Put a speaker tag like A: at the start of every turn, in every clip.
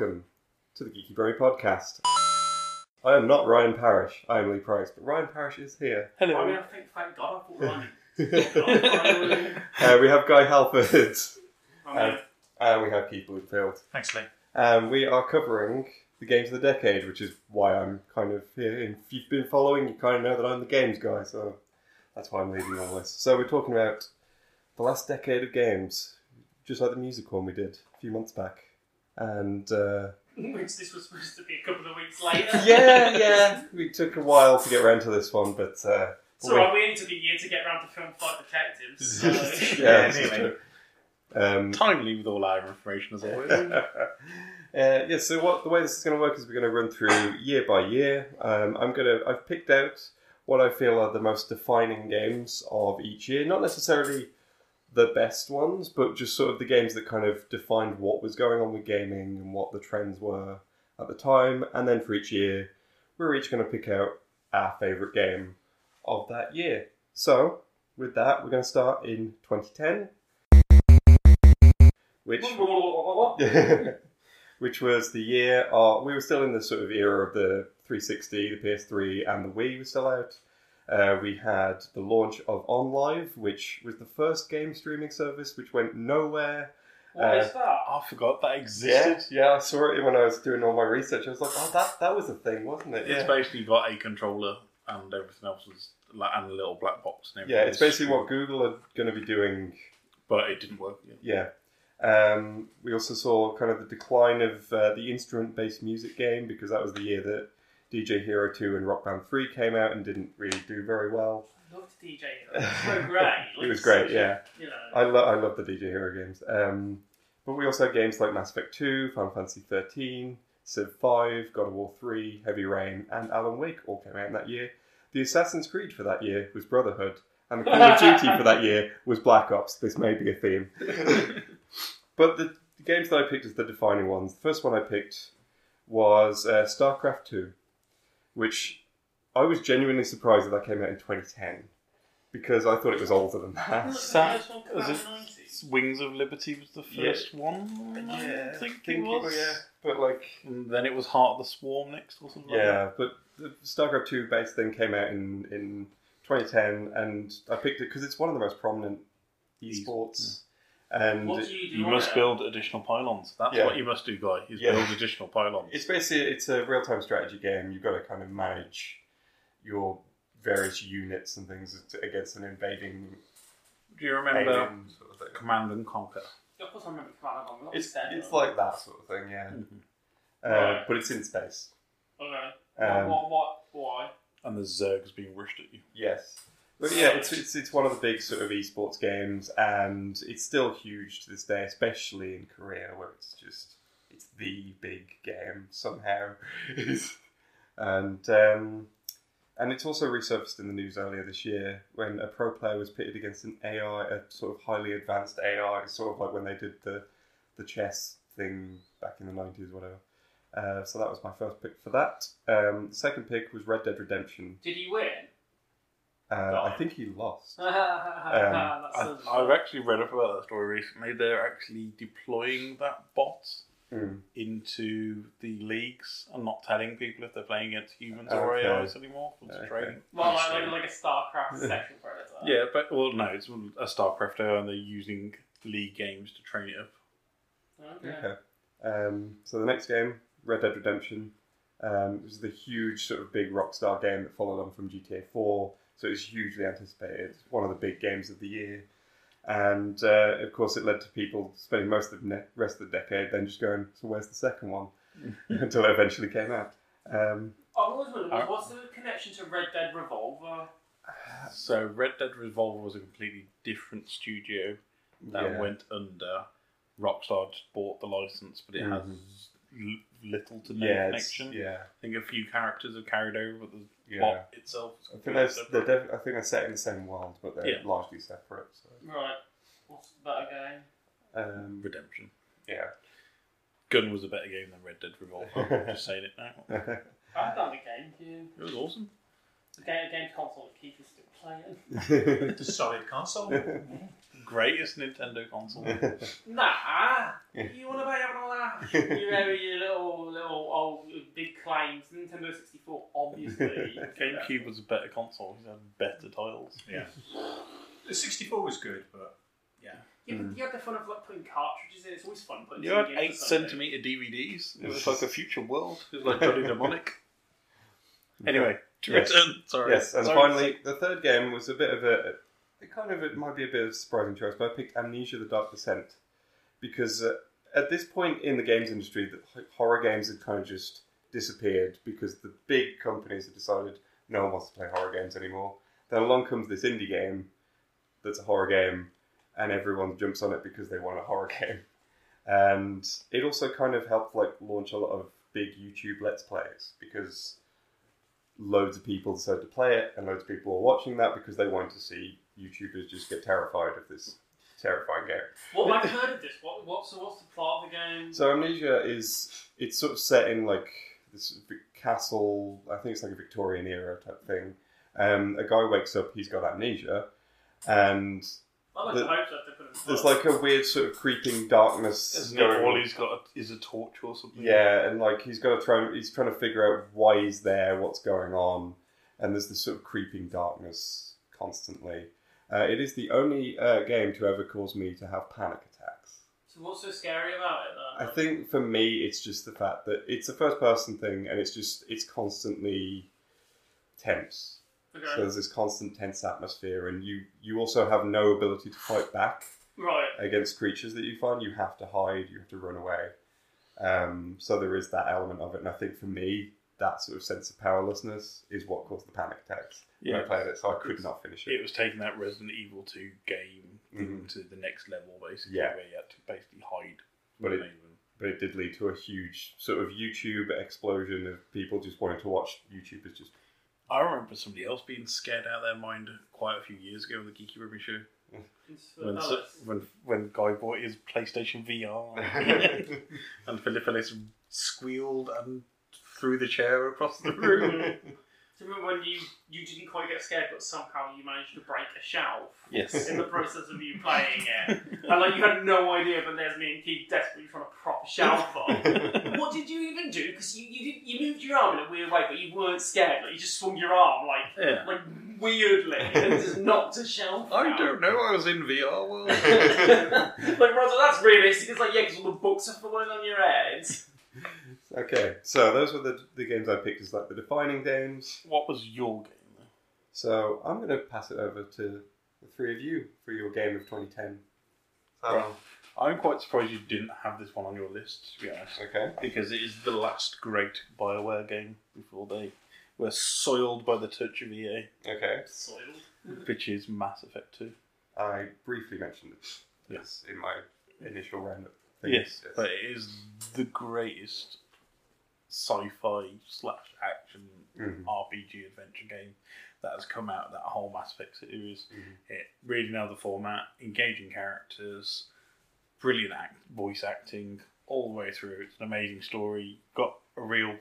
A: Welcome to the Geeky Brummy Podcast. I am not Ryan Parrish. I am Lee Price, but Ryan Parrish is here.
B: I mean, I think, thank God, I thought Ryan.
A: Uh, we have Guy Halford, and,
B: mean,
A: and we have Keith Woodfield.
B: thanks, Lee.
A: Um, we are covering the games of the decade, which is why I'm kind of here. If you've been following, you kind of know that I'm the games guy, so that's why I'm leading all this. So we're talking about the last decade of games, just like the music one we did a few months back. And uh,
B: Which this was supposed to be a couple of weeks later.
A: yeah, yeah, we took a while to get around to this one, but uh,
B: It's alright, we only took a year to get around to film Flight Detectives. So.
A: yeah,
C: Yeah, anyway.
A: Um,
C: Timely with all our information as always.
A: uh, yeah, so what the way this is going to work is we're going to run through year by year. Um, I'm going to I've picked out what I feel are the most defining games of each year, not necessarily the best ones, but just sort of the games that kind of defined what was going on with gaming and what the trends were at the time. And then for each year, we're each going to pick out our favourite game of that year. So with that, we're going to start in 2010, which which was the year of, we were still in the sort of era of the 360, the PS3, and the Wii was still out. Uh, we had the launch of OnLive, which was the first game streaming service which went nowhere.
B: What is
A: Uh,
B: that?
C: I forgot that existed.
A: yeah, I saw it when I was doing all my research. I was like, oh, that that was a thing, wasn't it?
C: It's
A: Yeah,
C: basically got a controller and everything else was like and a little black box. And
A: yeah, it's basically what Google are going to be doing
C: but it didn't work. Yeah.
A: Yeah. Um, we also saw kind of the decline of uh, the instrument based music game because that was the year that DJ Hero 2 and Rock Band 3 came out and didn't really do very well.
B: I loved DJ. It was so great.
A: It was great,
B: a-
A: yeah.
B: You know.
A: I, lo- I love the DJ Hero games. Um, but we also had games like Mass Effect 2, Final Fantasy 13, Civ 5, God of War 3, Heavy Rain, and Alan Wake all came out in that year. The Assassin's Creed for that year was Brotherhood, and the Call of Duty for that year was Black Ops. This may be a theme. but the, the games that I picked as the defining ones, the first one I picked was uh, StarCraft 2, which I was genuinely surprised that that came out in 2010 because I thought it was older than that.
B: Wasn't
C: That-
B: the first one come
C: was it-
B: in the 90s?
C: Wings of Liberty was the
A: Yeah.
C: first one. I think, it
A: think
C: was.
A: Oh, yeah, but like
C: And then it was Heart of the Swarm next or something. like
A: yeah, but the StarCraft Two base thing came out in in 2010, and I picked it because it's one of the most prominent esports, and
B: What do you do?
C: You must
B: it?
C: build additional pylons. That's
A: Yeah.
C: what you must do, guy. Is
A: Yeah.
C: build additional pylons.
A: it's basically it's a real time strategy game. You've got to kind of manage your various units and things against an invading
C: do you remember
A: alien sort of thing.
C: Command and Conquer?
B: Of course, I remember Command and Conquer.
A: It's
B: Not
A: it's like that sort of thing, yeah.
C: Mhm.
A: Uh,
B: Right.
A: But it's in space.
B: Okay.
A: Um,
B: what, what, why?
C: And the Zergs being rushed at you.
A: Yes. But yeah, it's, it's it's one of the big sort of esports games, and it's still huge to this day, especially in Korea, where it's just it's the big game somehow. and um, and it's also resurfaced in the news earlier this year when a pro player was pitted against an AI, a sort of highly advanced AI, sort of like when they did the the chess thing back in the nineties, whatever. Uh, so that was my first pick for that. Um, second pick was Red Dead Redemption.
B: Did he win?
A: Uh, I think he lost.
B: That's
C: I,
B: a-
C: I've actually read up about that story recently. They're actually deploying that bot
A: Mm.
C: into the leagues and not telling people if they're playing against humans or
A: Okay.
C: AIs anymore. For
A: Okay.
C: trading.
B: well, like, like, like a StarCraft sexual predator.
C: Yeah, but well, no, it's a StarCraft AI, and they're using league games to train it up.
B: Okay.
A: Okay. Um, so the next game, Red Dead Redemption, um, was the huge sort of big Rockstar game that followed on from GTA 4. So it was hugely anticipated. One of the big games of the year. And uh, of course, it led to people spending most of the ne- rest of the decade then just going, so where's the second one? Until it eventually came out. Um,
B: I've always wondered,
C: Uh,
B: what's the connection to Red Dead Revolver?
C: So Red Dead Revolver was a completely different studio that
A: Yeah.
C: went under. Rockstar just bought the license, but it has
A: Mhm.
C: l- little to no
A: yeah,
C: connection.
A: yeah.
C: I think a few characters have carried over, but the
A: Yeah.
C: plot itself.
A: I think
C: completely
A: they're, they're def- I think they're set in the same world, but they're
C: Yeah.
A: largely separate. So.
B: Right. What's the better game?
A: Um,
C: Redemption.
A: yeah.
C: Gun was a better game than Red Dead Revolver. I'm just saying it now.
B: I've done the GameCube.
C: It was awesome.
B: The game, game console that Keith is still playing.
D: It's a solid console.
C: Greatest Nintendo console.
B: Nah, you want to having a laugh? You know your little, little old big claims. Nintendo 64, obviously.
C: GameCube was a better console. It had better tiles.
D: Yeah. The 64 was good, but yeah.
B: Yeah, hmm. but you had the fun of like putting cartridges in. It's always fun putting.
C: You had
B: games
C: eight
B: or something.
C: centimeter DVDs. It was like a future world. It was like Johnny Mnemonic. Anyway, to
A: Yes.
C: return. Sorry.
A: Yes, and
C: Sorry.
A: finally, the third game was a bit of a. It kind of it might be a bit of a surprising choice, but I picked Amnesia: The Dark Descent because uh, at this point in the games industry, the horror games had kind of just disappeared because the big companies had decided no one wants to play horror games anymore. Then along comes this indie game that's a horror game, and everyone jumps on it because they want a horror game. And it also kind of helped like launch a lot of big YouTube Let's Plays because loads of people decided to play it, and loads of people were watching that because they wanted to see YouTubers just get terrified of this terrifying game.
B: Well, I've heard of this. What, what's, what's the plot of the game?
A: So Amnesia is it's sort of set in like this big castle. I think it's like a Victorian era type thing. Um, a guy wakes up, he's got amnesia, and
B: I like
A: the-
B: to hope so. if they put it in
A: there's like a weird sort of creeping darkness.
C: Isn't
A: going
C: all he's got is a torch or something?
A: Yeah, and like he's got to try. He's trying to figure out why he's there, what's going on, and there's this sort of creeping darkness constantly. Uh, it is the only uh, game to ever cause me to have panic attacks.
B: So what's so scary about it? Though?
A: I think for me, it's just the fact that it's a first-person thing, and it's just it's constantly tense.
B: Okay.
A: So there's this constant tense atmosphere, and you you also have no ability to fight back
B: Right.
A: against creatures that you find. You have to hide, you have to run away. Um, so there is that element of it, and I think for me, that sort of sense of powerlessness is what caused the panic attacks when I played it. So I could not finish it.
C: It was taking that Resident Evil 2 game
A: Mhm.
C: to the next level, basically,
A: Yeah.
C: where you had to basically hide.
A: But it- but it did lead to a huge sort of YouTube explosion of people just wanting to watch YouTubers just.
C: I remember somebody else being scared out of their mind quite a few years ago on the Geeky Rubbish show. When, so, when when Guy bought his PlayStation VR and Philip Ellis squealed and threw the chair across the room.
B: Do you remember when you, you didn't quite get scared, but somehow you managed to break a shelf?
C: Yes.
B: In the process of you playing it. And like you had no idea, but there's me and Keith desperately trying to prop a shelf up. what did you even do? Because you, you, did, you moved your arm in a weird way, but you weren't scared. Like you just swung your arm like
C: Yeah.
B: like weirdly and just knocked a shelf
C: I
B: down.
C: don't know. I was in VR world.
B: like, Roger, that's realistic. It's like, yeah, because all the books are falling on your head.
A: Okay, so those were the, the games I picked as like the defining games.
C: what was your game? Though?
A: So I'm going to pass it over to the three of you for your game of 2010.
C: Right. I'm quite surprised you didn't have this one on your list, to be honest.
A: Okay.
C: Because it is the last great Bioware game before they were soiled by the touch of EA,
A: Okay.
B: Soiled.
C: which is Mass Effect 2.
A: I briefly mentioned it. Yes, in my initial roundup. thing.
C: Yes, but it is the greatest sci-fi slash action
A: Mhm.
C: RPG adventure game that has come out that whole Mass Effect series.
A: Mhm.
C: It really nailed the format, engaging characters, brilliant act, voice acting all the way through. It's an amazing story. Got a real.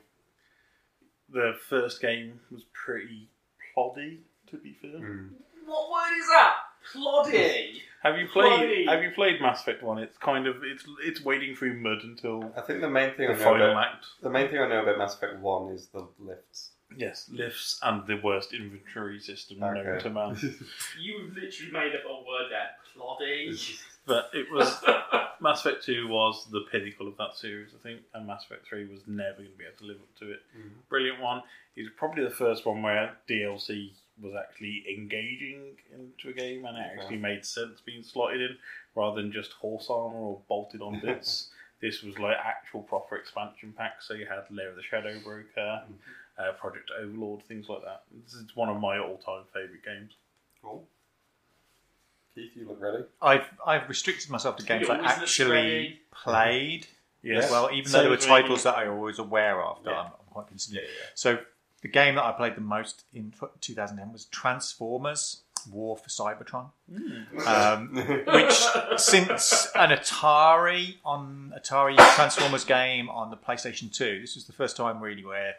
C: The first game was pretty ploddy, to be fair.
A: Mm.
B: What word is that? Ploddy.
C: Have you played?
B: Ploddy.
C: Have you played Mass Effect One? It's kind of it's it's wading through mud until
A: I think the main thing
C: the
A: I know
C: final
A: about
C: act.
A: the main thing I know about Mass Effect One is the lifts.
C: Yes, lifts and the worst inventory system known
A: Okay.
C: to man.
B: You literally made up a word there. Ploddy.
C: But it was Mass Effect Two was the pinnacle of that series, I think, and Mass Effect Three was never going to be able to live up to it.
A: Mhm.
C: Brilliant one. It was probably the first one where DLC was actually engaging into a game and it
A: Okay.
C: actually made sense being slotted in rather than just horse armor or bolted on bits. this was like actual proper expansion packs. So you had Lair of the Shadow Broker, uh, Project Overlord, things like that. This is one of my all-time favorite games.
A: Cool. Keith, you look ready.
E: I've I've restricted myself to games I actually played.
C: Yes.
E: as well, even
C: So
E: though there were titles that I was always aware of that I'm, I'm quite considered. So the game that I played the most in 2010 was Transformers: War for Cybertron, um, which since an Atari on Atari Transformers game on the PlayStation 2, this was the first time really where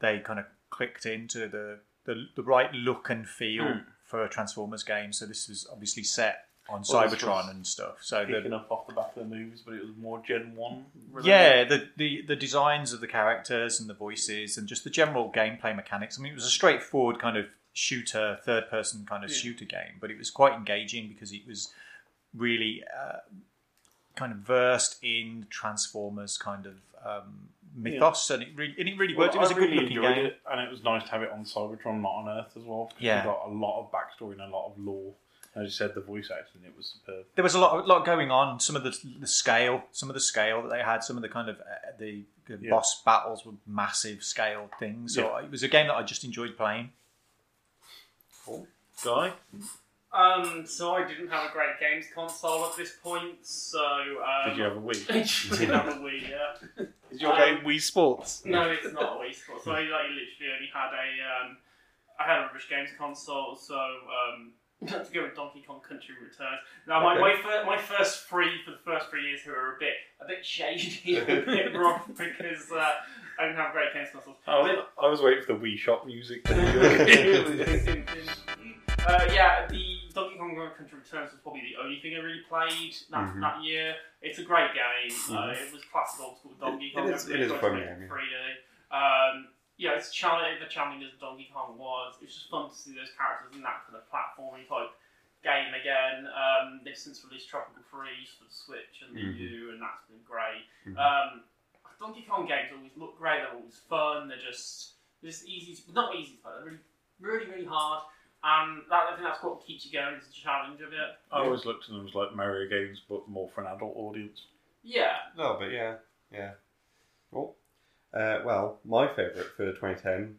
E: they kind of clicked into the the, the right look and feel
C: Hmm.
E: for a Transformers game. So this was obviously set on
C: Well,
E: Cybertron and stuff. So the,
C: Picking up off the back of the movies, but it was more Gen One. related.
E: yeah, the, the the designs of the characters and the voices and just the general gameplay mechanics. I mean, it was a straightforward kind of shooter, third person kind of
C: Yeah.
E: shooter game, but it was quite engaging because it was really uh, kind of versed in Transformers kind of um, mythos, and it really and it really
C: Well,
E: worked. It was
C: I
E: a good looking game.
C: it, and it was nice to have it on Cybertron, not on Earth as well.
E: Yeah.
C: you got a lot of backstory and a lot of lore. As you said, the voice acting it was superb.
E: There was a lot, a lot going on. Some of the the scale, some of the scale that they had, some of the kind of uh, the, the
C: Yeah.
E: boss battles were massive scale things. So
C: Yeah.
E: it was a game that I just enjoyed playing.
C: Cool, guy,
B: Um, so I didn't have a great games console at this point. So um,
C: did you have a Wii?
B: I did have a Wii. Yeah.
C: Is your
B: Um,
C: game Wii Sports?
B: No, it's not a Wii Sports. So I like, literally only had a um, I had a rubbish games console. So um, to go with Donkey Kong Country Returns. Now my my, fir- my first three for the first three years were a bit a bit shady, a bit rough because uh, I didn't have great games consoles.
C: I was,
B: But-
C: I was waiting for the Wii Shop music.
B: Uh, yeah, the Donkey Kong Country Returns was probably the only thing I really played that,
A: Mhm.
B: that year. It's a great game. Uh,
A: Mhm.
B: it was classic old school Donkey
A: It-
B: Kong.
A: it is- it is a fun game,
B: make
A: yeah.
B: it 3D. Um, yeah, it's challenging, the challenging as Donkey Kong was. It's just fun to see those characters in that kind of platforming type game again. Um, they've since released Tropical Freeze for the Switch and the
A: Mhm.
B: U, and that's been great.
A: Mhm.
B: Um, Donkey Kong games always look great. They're always fun. They're just they're just easy. To, not easy to play. They're really, really, really hard. And that, I think that's what keeps you going. Is the challenge of it.
C: I always looked at them as like Mario games, but more for an adult audience.
B: Yeah.
A: No, but yeah, yeah. Cool. Uh, well, my favourite for 2010.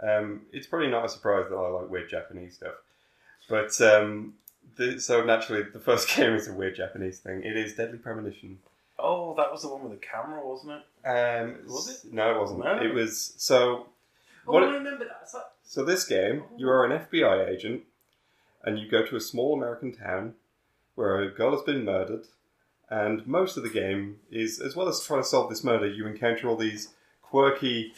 A: Um, it's probably not a surprise that I like weird Japanese stuff, but um, the, so naturally the first game is a weird Japanese thing. It is Deadly Premonition.
C: Oh, that was the one with the camera, wasn't it?
A: Um,
C: Was it?
A: No, it wasn't.
C: No.
A: It was so.
B: Oh,
A: What
B: I remember that. It's
A: So this game, you are an FBI agent, and you go to a small American town where a girl has been murdered, and most of the game is, as well as trying to solve this murder, you encounter all these quirky,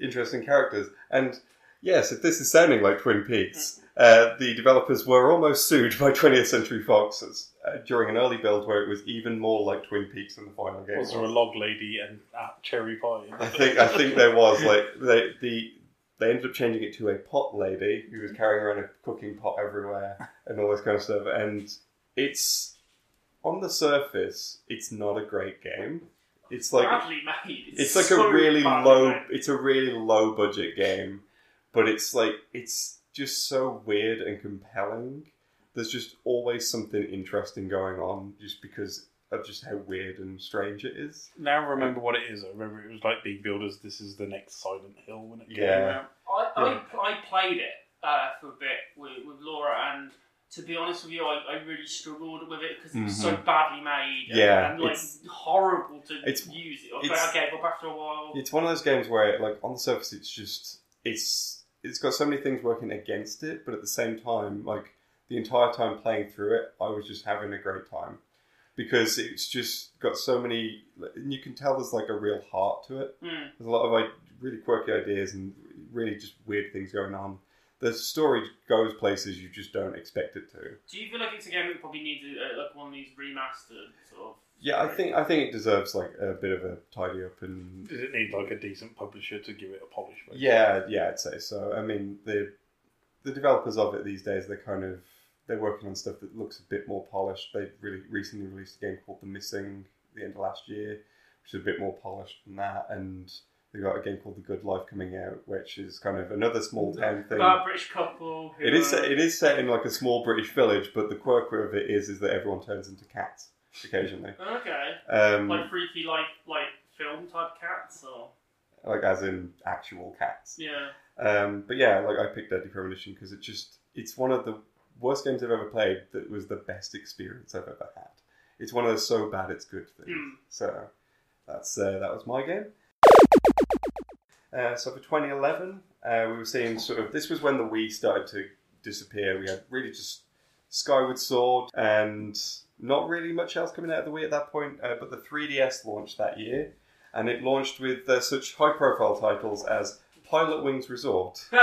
A: interesting characters. And yes, if this is sounding like Twin Peaks, uh, the developers were almost sued by 20th Century Fox uh, during an early build where it was even more like Twin Peaks than the final game.
C: Was there a log lady and uh, cherry pie?
A: I think I think there was like they the they ended up changing it to a pot lady who was carrying around a cooking pot everywhere and all this kind of stuff. And it's on the surface, it's not a great game. It's like
B: badly made.
A: it's like
B: so
A: a really
B: badly
A: low
B: made.
A: it's a really low budget game, but it's like it's just so weird and compelling. There's just always something interesting going on just because of just how weird and strange it is.
C: Now I remember what it is. I remember it was like Big Builders. This is the next Silent Hill when it came
A: Yeah.
C: out.
B: I,
A: Yeah.
B: I, I played it uh, for a bit with, with Laura, and to be honest with you, I, I really struggled with it because it was so
A: Mhm.
B: badly made and,
A: Yeah,
B: and like
A: it's-
B: horrible to
A: it's-
B: use it. Okay,
A: it's-
B: I gave up after a while.
A: It's one of those games where, like, on the surface, it's just it's it's got so many things working against it, but at the same time, like the entire time playing through it, I was just having a great time because it's just got so many, and you can tell there's like a real heart to it.
B: Mm.
A: There's a lot of like really quirky ideas and really just weird things going on. The story goes places you just don't expect it to.
B: Do you feel like it's a game that probably needs uh, like one of these remastered sort of?
A: Yeah, I think I think it deserves like a bit of a tidy up and
C: Does it need like a decent publisher to give it a polish? basically?
A: Yeah, yeah, I'd say so. I mean, the the developers of it these days, they're kind of they're working on stuff that looks a bit more polished. They really recently released a game called The Missing at the end of last year, which is a bit more polished than that, and they got a game called The Good Life coming out, which is kind of another small town thing.
B: About a British couple. Who
A: It is
B: uh,
A: it is set in like a small British village, but the quirk of it is is that everyone turns into cats occasionally,
B: Okay.
A: um,
B: like freaky, like like film type cats, or
A: like as in actual cats.
B: yeah.
A: Um, but yeah, like I picked Deadly Premonition because it just it's one of the worst games I've ever played that was the best experience I've ever had. It's one of those so bad it's good things.
B: Hmm.
A: So that's uh, that was my game. Uh, so for 2011, uh, we were seeing sort of this was when the Wii started to disappear. We had really just Skyward Sword and not really much else coming out of the Wii at that point. Uh, but the 3DS launched that year, and it launched with uh, such high-profile titles as Pilotwings Resort,
B: Pilotwings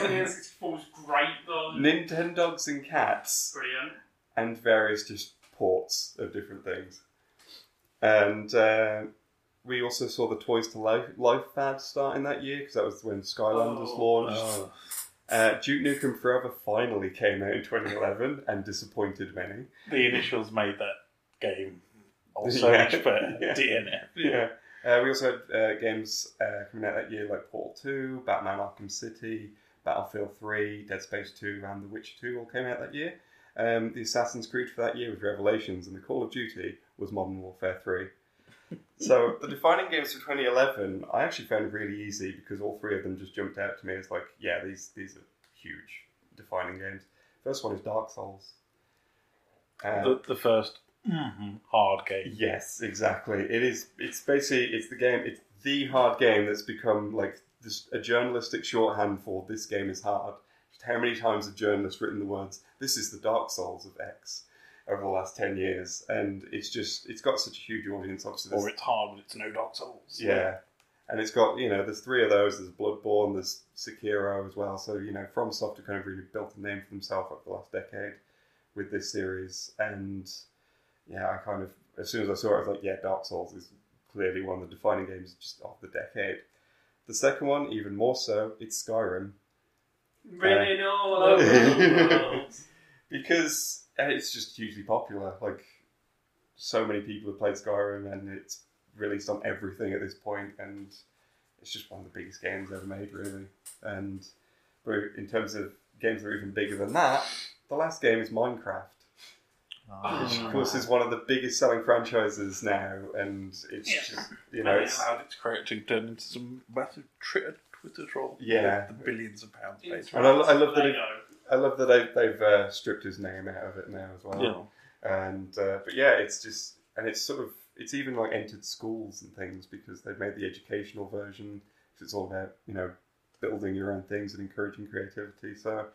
B: on the N64 was great though.
A: Nintendogs and Cats,
B: Brilliant.
A: and various just ports of different things. And uh, we also saw the Toys to Life, Life fad starting that year because that was when Skylanders
B: Oh.
A: launched.
C: Oh.
A: Uh, Duke Nukem Forever finally came out in 2011 and disappointed many.
C: The initials made that game also
A: Yeah.
C: much better.
A: Yeah.
C: DNF.
A: Yeah. Uh, we also had uh, games uh, coming out that year like Portal 2, Batman Arkham City, Battlefield 3, Dead Space 2, and The Witcher 2 all came out that year. Um, the Assassin's Creed for that year was Revelations, and the Call of Duty was Modern Warfare 3. So the defining games for 2011, I actually found really easy because all three of them just jumped out to me as like, yeah, these these are huge defining games. First one is Dark Souls. Uh,
C: The, the 1st hard game.
A: Yes, exactly. It is. It's basically it's the game. It's the hard game that's become like this, a journalistic shorthand for this game is hard. Just how many times have journalists written the words "This is the Dark Souls of X" over the last ten years, and it's just it's got such a huge audience. Obviously,
C: Or it's hard, but it's no Dark Souls.
A: yeah. And it's got, you know, there's three of those. There's Bloodborne, there's Sekiro as well. So, you know, FromSoft have kind of really built a name for themselves over the last decade with this series. And, yeah, I kind of, as soon as I saw it, I was like, yeah, Dark Souls is clearly one of the defining games just of the decade. The second one, even more so, it's Skyrim.
B: Really all over the world.
A: because uh, it's just hugely popular. Like so many people have played Skyrim, and it's released on everything at this point, and it's just one of the biggest games ever made, really. And but in terms of games that are even bigger than that, the last game is Minecraft. Ah. Which, of course, is one of the biggest selling franchises now, and it's
B: Yeah.
A: just you know,
C: And
A: it's
C: allowed its creator to turn into some massive tri- Twitter troll.
A: Yeah.
C: The billions of pounds paid.
A: And I, I love that. It,
B: Lego.
A: I love that they've, they've uh, stripped his name out of it now as well.
C: Yeah.
A: And uh, but yeah, it's just and it's sort of it's even like entered schools and things because they've made the educational version. 'cause it's all about you know building your own things and encouraging creativity. So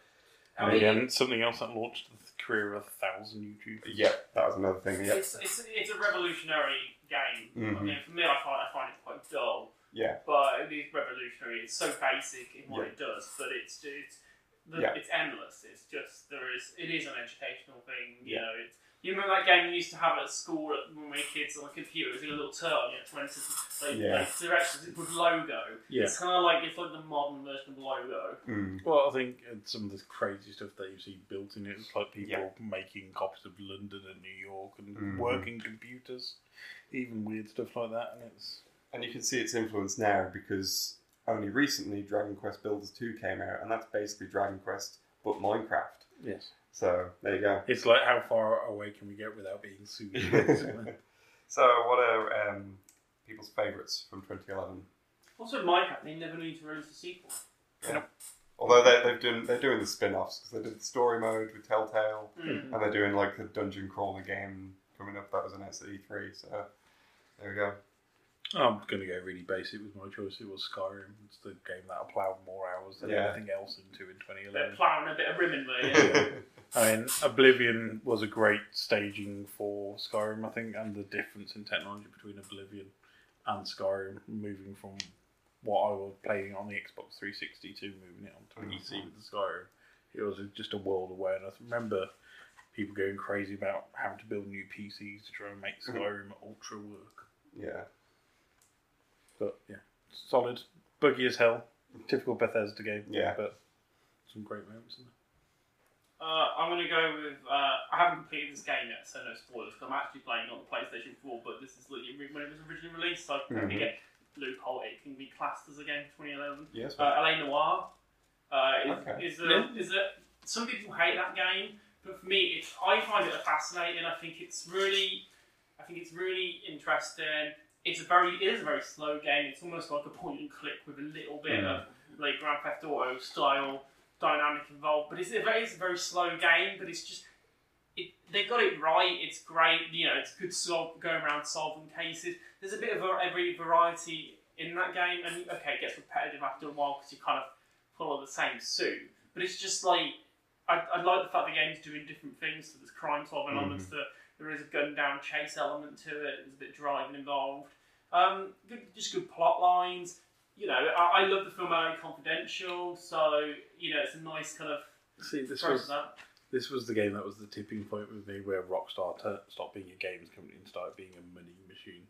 C: And again, something else that launched the career of a thousand YouTubers.
A: yeah, that was another thing. Yeah,
B: It's, it's, it's a revolutionary game. I
A: Mhm.
B: mean, for me, I find, I find it quite dull.
A: yeah,
B: but it is revolutionary. It's so basic in what
A: Yeah.
B: it does, but it's it's the,
A: Yeah.
B: it's endless. It's just there is it is an educational thing. You
A: Yeah.
B: know, it's, you remember that game you used to have at school when we were kids on the computer? It was like a little turtle. You had to like,
A: Yeah.
B: like directions with logo.
C: Yeah.
B: It's kind of like it's like the modern version of logo.
A: Mm.
C: Well, I think uh, some of the crazy stuff that you see built in it is like people
A: Yeah.
C: making copies of London and New York and
A: Mhm.
C: working computers, even weird stuff like that. And it's
A: and you can see its influence now because only recently Dragon Quest Builders two came out, and that's basically Dragon Quest but Minecraft.
C: yes,
A: So there you go.
C: it's like how far away can we get without being sued?
A: so, what are um, people's favourites from 2011?
B: Also, Minecraft they never need to release a sequel.
A: Yeah. Although they, they've done, they're doing the spin-offs because they did the story mode with Telltale,
B: Mm.
A: and they're doing like the dungeon crawler game coming up. That was announced at E3. So there we go.
C: I'm going to go really basic with my choice. It was Skyrim. It's the game that I ploughed more hours than
A: Yeah.
C: anything else into in
B: They're
C: 2011.
B: ploughing a bit of ribbon there. Yeah.
C: I mean, Oblivion was a great staging for Skyrim, I think, and the difference in technology between Oblivion and Skyrim, moving from what I was playing on the Xbox 360 to moving it onto mm-hmm. PC with the Skyrim, it was just a world away. And I remember people going crazy about having to build new PCs to try and make mm-hmm. Skyrim Ultra work.
A: yeah.
C: But yeah, solid, buggy as hell, typical Bethesda game.
A: Yeah.
C: but some great moments in there.
B: Uh, I'm going to go with. Uh, I haven't completed this game yet, so no spoilers. 'cause I'm actually playing on the PlayStation 4, but this is literally when it was originally released, so I can get loophole. It can be classed as a game 2011.
A: Yes.
B: Uh, LA Noire uh, is,
A: Okay.
B: is, a,
C: Yeah.
B: is a, some people hate that game, but for me, it's, I find it fascinating. I think it's really, I think it's really interesting. It's a very, it is a very slow game. It's almost like a point and click with a little bit
A: Mm.
B: of like Grand Theft Auto style dynamic involved. But it's a very, it's a very slow game. But it's just it, they got it right. It's great. You know, it's good sol- going around solving cases. There's a bit of every variety in that game, and okay, it gets repetitive after a while because you kind of follow the same suit. But it's just like I, I like the fact the game's doing different things. So there's crime solving
A: Mhm.
B: elements to it. There is a gun down chase element to it. There's a bit of driving involved. Um, good, just good plot lines. You know, I, I love the film LA Confidential, so you know it's a nice kind of
C: See, this was
B: that.
C: this was the game that was the tipping point with me, where Rockstar t- stopped being a games company and started being a money machine.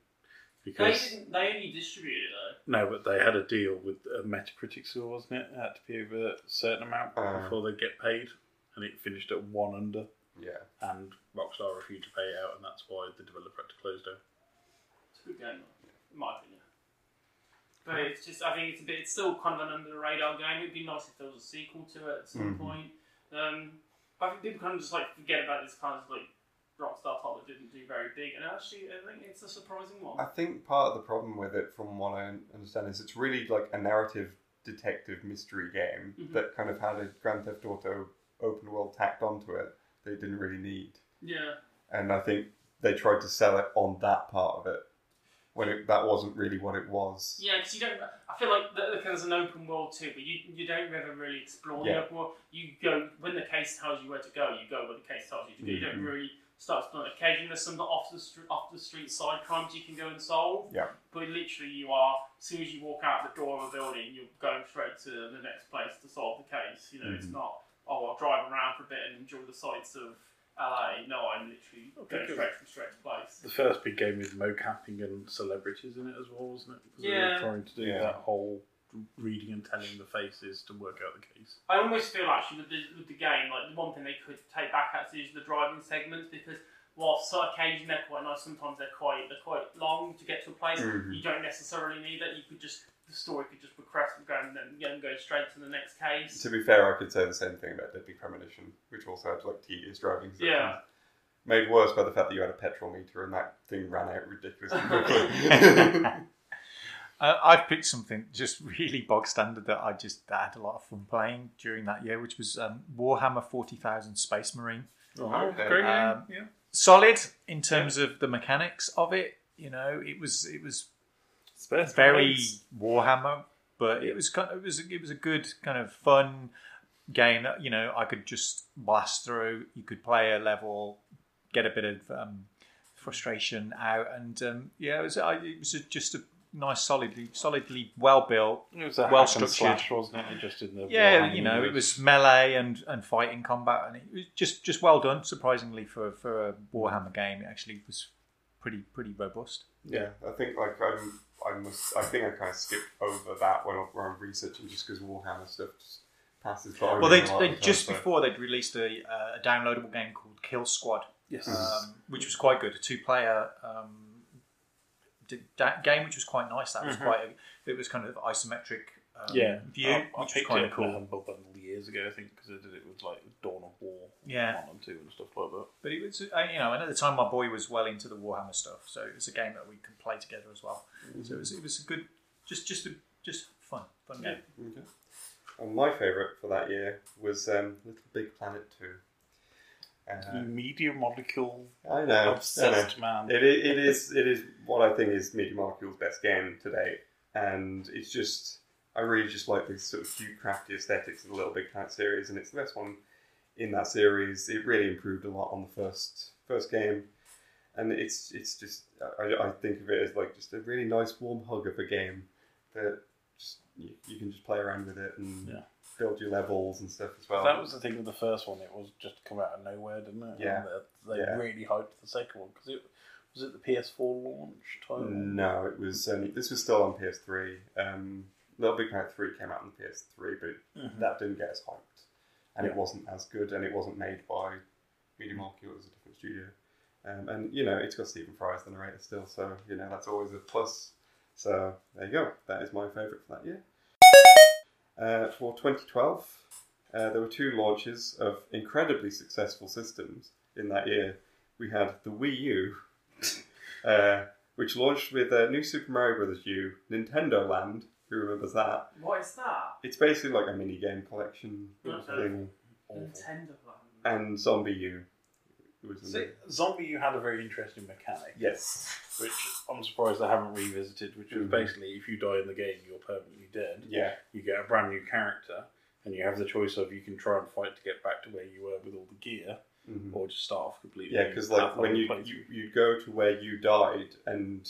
B: They didn't. They only distributed it though.
C: no, but they had a deal with a Metacritic score, wasn't it? It had to be over a certain amount
A: Uh.
C: before they get paid, and it finished at one under.
A: Yeah.
C: And Rockstar refused to pay it out, and that's why the developer had to close down.
B: It's a good game, though, in my opinion. But it's just, I think it's a bit, it's still kind of an under the radar game. It'd be nice if there was a sequel to it at some
A: Mhm.
B: point. Um, but I think people kind of just like forget about this kind of like Rockstar title that didn't do very big, and actually, I think it's a surprising one.
A: I think part of the problem with it, from what I understand, is it's really like a narrative detective mystery game
B: Mhm.
A: that kind of had a Grand Theft Auto open world tacked onto it that it didn't really need.
B: Yeah.
A: And I think they tried to sell it on that part of it when it, that wasn't really what it was.
B: Yeah, because you don't. I feel like the, there's an open world too, but you you don't ever really explore
A: Yeah.
B: the open world. You go when the case tells you where to go. You go where the case tells you to go. You don't
A: Mhm.
B: really start exploring. Occasionally, there's some off the street, off the street side crimes you can go and solve.
A: Yeah.
B: But literally, you are as soon as you walk out the door of a building, you're going straight to the next place to solve the case. You know, it's
A: Mhm.
B: not oh I'll drive around for a bit and enjoy the sights of LA. No, I'm literally going
C: think
B: straight from straight to place.
C: The first big game with mocapping and celebrities in it as well, wasn't it? Because they
B: Yeah.
C: were trying to do
A: Yeah.
C: that whole reading and telling the faces to work out the case.
B: I almost feel actually with the, with the game, like the one thing they could take back actually is the driving segments because whilst so occasionally they're quite nice, sometimes they're quite they're quite long to get to a place.
A: Mhm.
B: You don't necessarily need it. You could just the story could just progress and go and then you know, go straight to the next case.
A: To be fair, I could say the same thing about Deadly Premonition, which also had like tedious driving sections.
B: Yeah.
A: Made worse by the fact that you had a petrol meter and that thing ran out ridiculously quickly.
E: Uh, I've picked something just really bog standard that I just had a lot of fun playing during that year, which was um, Warhammer Forty Thousand Space Marine.
C: Oh,
A: Okay.
C: great game.
E: Um,
C: yeah.
E: Solid in terms of the mechanics of it. You know, it was it was Very. Warhammer, but it was kind of, it was it was a good kind of fun game that you know I could just blast through. You could play a level, get a bit of um, frustration out, and um, yeah, it was I, it was a, just a nice, solidly solidly well built,
C: It was a
E: well structured.
C: wasn't it? Just in the
E: Yeah, you know, it was melee and, and fighting combat, and it was just just well done. Surprisingly for for a Warhammer game, it actually was pretty pretty robust.
A: yeah, I think like I'm, I must, I think I kind of skipped over that when, I- when I'm researching just because Warhammer stuff just passes by.
E: Well, they
A: a lot
E: they just
A: time, so-
E: before they'd released a, uh, a downloadable game called Kill Squad,
C: Yes.
E: um, which was quite good, a two player um, game, which was quite nice. That was
C: Mhm.
E: quite a, it was kind of isometric um,
C: yeah.
E: view,
C: I, I
E: which was kind of
C: up in a
E: cool.
C: Humble Bundle years ago, I think, because I did it with like Dawn of War
E: Yeah.
C: one and two and stuff like that.
E: But it was, uh, you know, and at the time my boy was well into the Warhammer stuff, so it was a game that we could play together as well. So it was, it was a good, just, just, a, just fun, fun game.
A: Okay. And my favourite for that year was um, Little Big Planet Two. Uh,
C: Media molecule
A: I know, I know.
C: obsessed man.
A: It, i- it is it is what I think is Media Molecule's best game to date, and it's just I really just like this sort of cute, crafty aesthetics of the Little Big Planet series, and it's the best one in that series. It really improved a lot on the first first game, and it's it's just I, I think of it as like just a really nice warm hug of a game that just you, you can just play around with it and
C: Yeah.
A: build your levels and stuff as well.
C: That was the thing with the first one; it was just come out of nowhere, didn't it?
A: Yeah.
C: They, they
A: Yeah.
C: really hyped the second one because it was it the PS4 launch title.
A: No, it was. Um, this was still on PS3. Um, Little Big Planet Three came out on the PS3, but
C: Mhm.
A: that didn't get as hyped, and it wasn't as good, and it wasn't made by Media Molecule. It was a different studio, um, and you know it's got Stephen Fry as the narrator still, so you know that's always a plus. So there you go. That is my favourite for that year. Uh, for 2012, uh, there were two launches of incredibly successful systems in that year. We had the Wii U, uh, which launched with uh, New Super Mario Bros. U, Nintendo Land, Who remembers that?
B: What is that?
A: It's basically like a mini game collection
B: Okay.
A: thing.
B: Nintendo Land.
A: And Zombie U. It was in
C: See,
A: it.
C: Zombie, you had a very interesting mechanic.
A: Yes.
C: Which I'm surprised I haven't revisited, which was
A: Mhm.
C: basically if you die in the game, you're permanently dead.
A: Yeah.
C: You get a brand new character, and you have the choice of you can try and fight to get back to where you were with all the gear,
A: Mhm.
C: or just start off completely.
A: Yeah,
C: new
A: because like
C: path
A: when
C: on
A: you, you you go to where you died and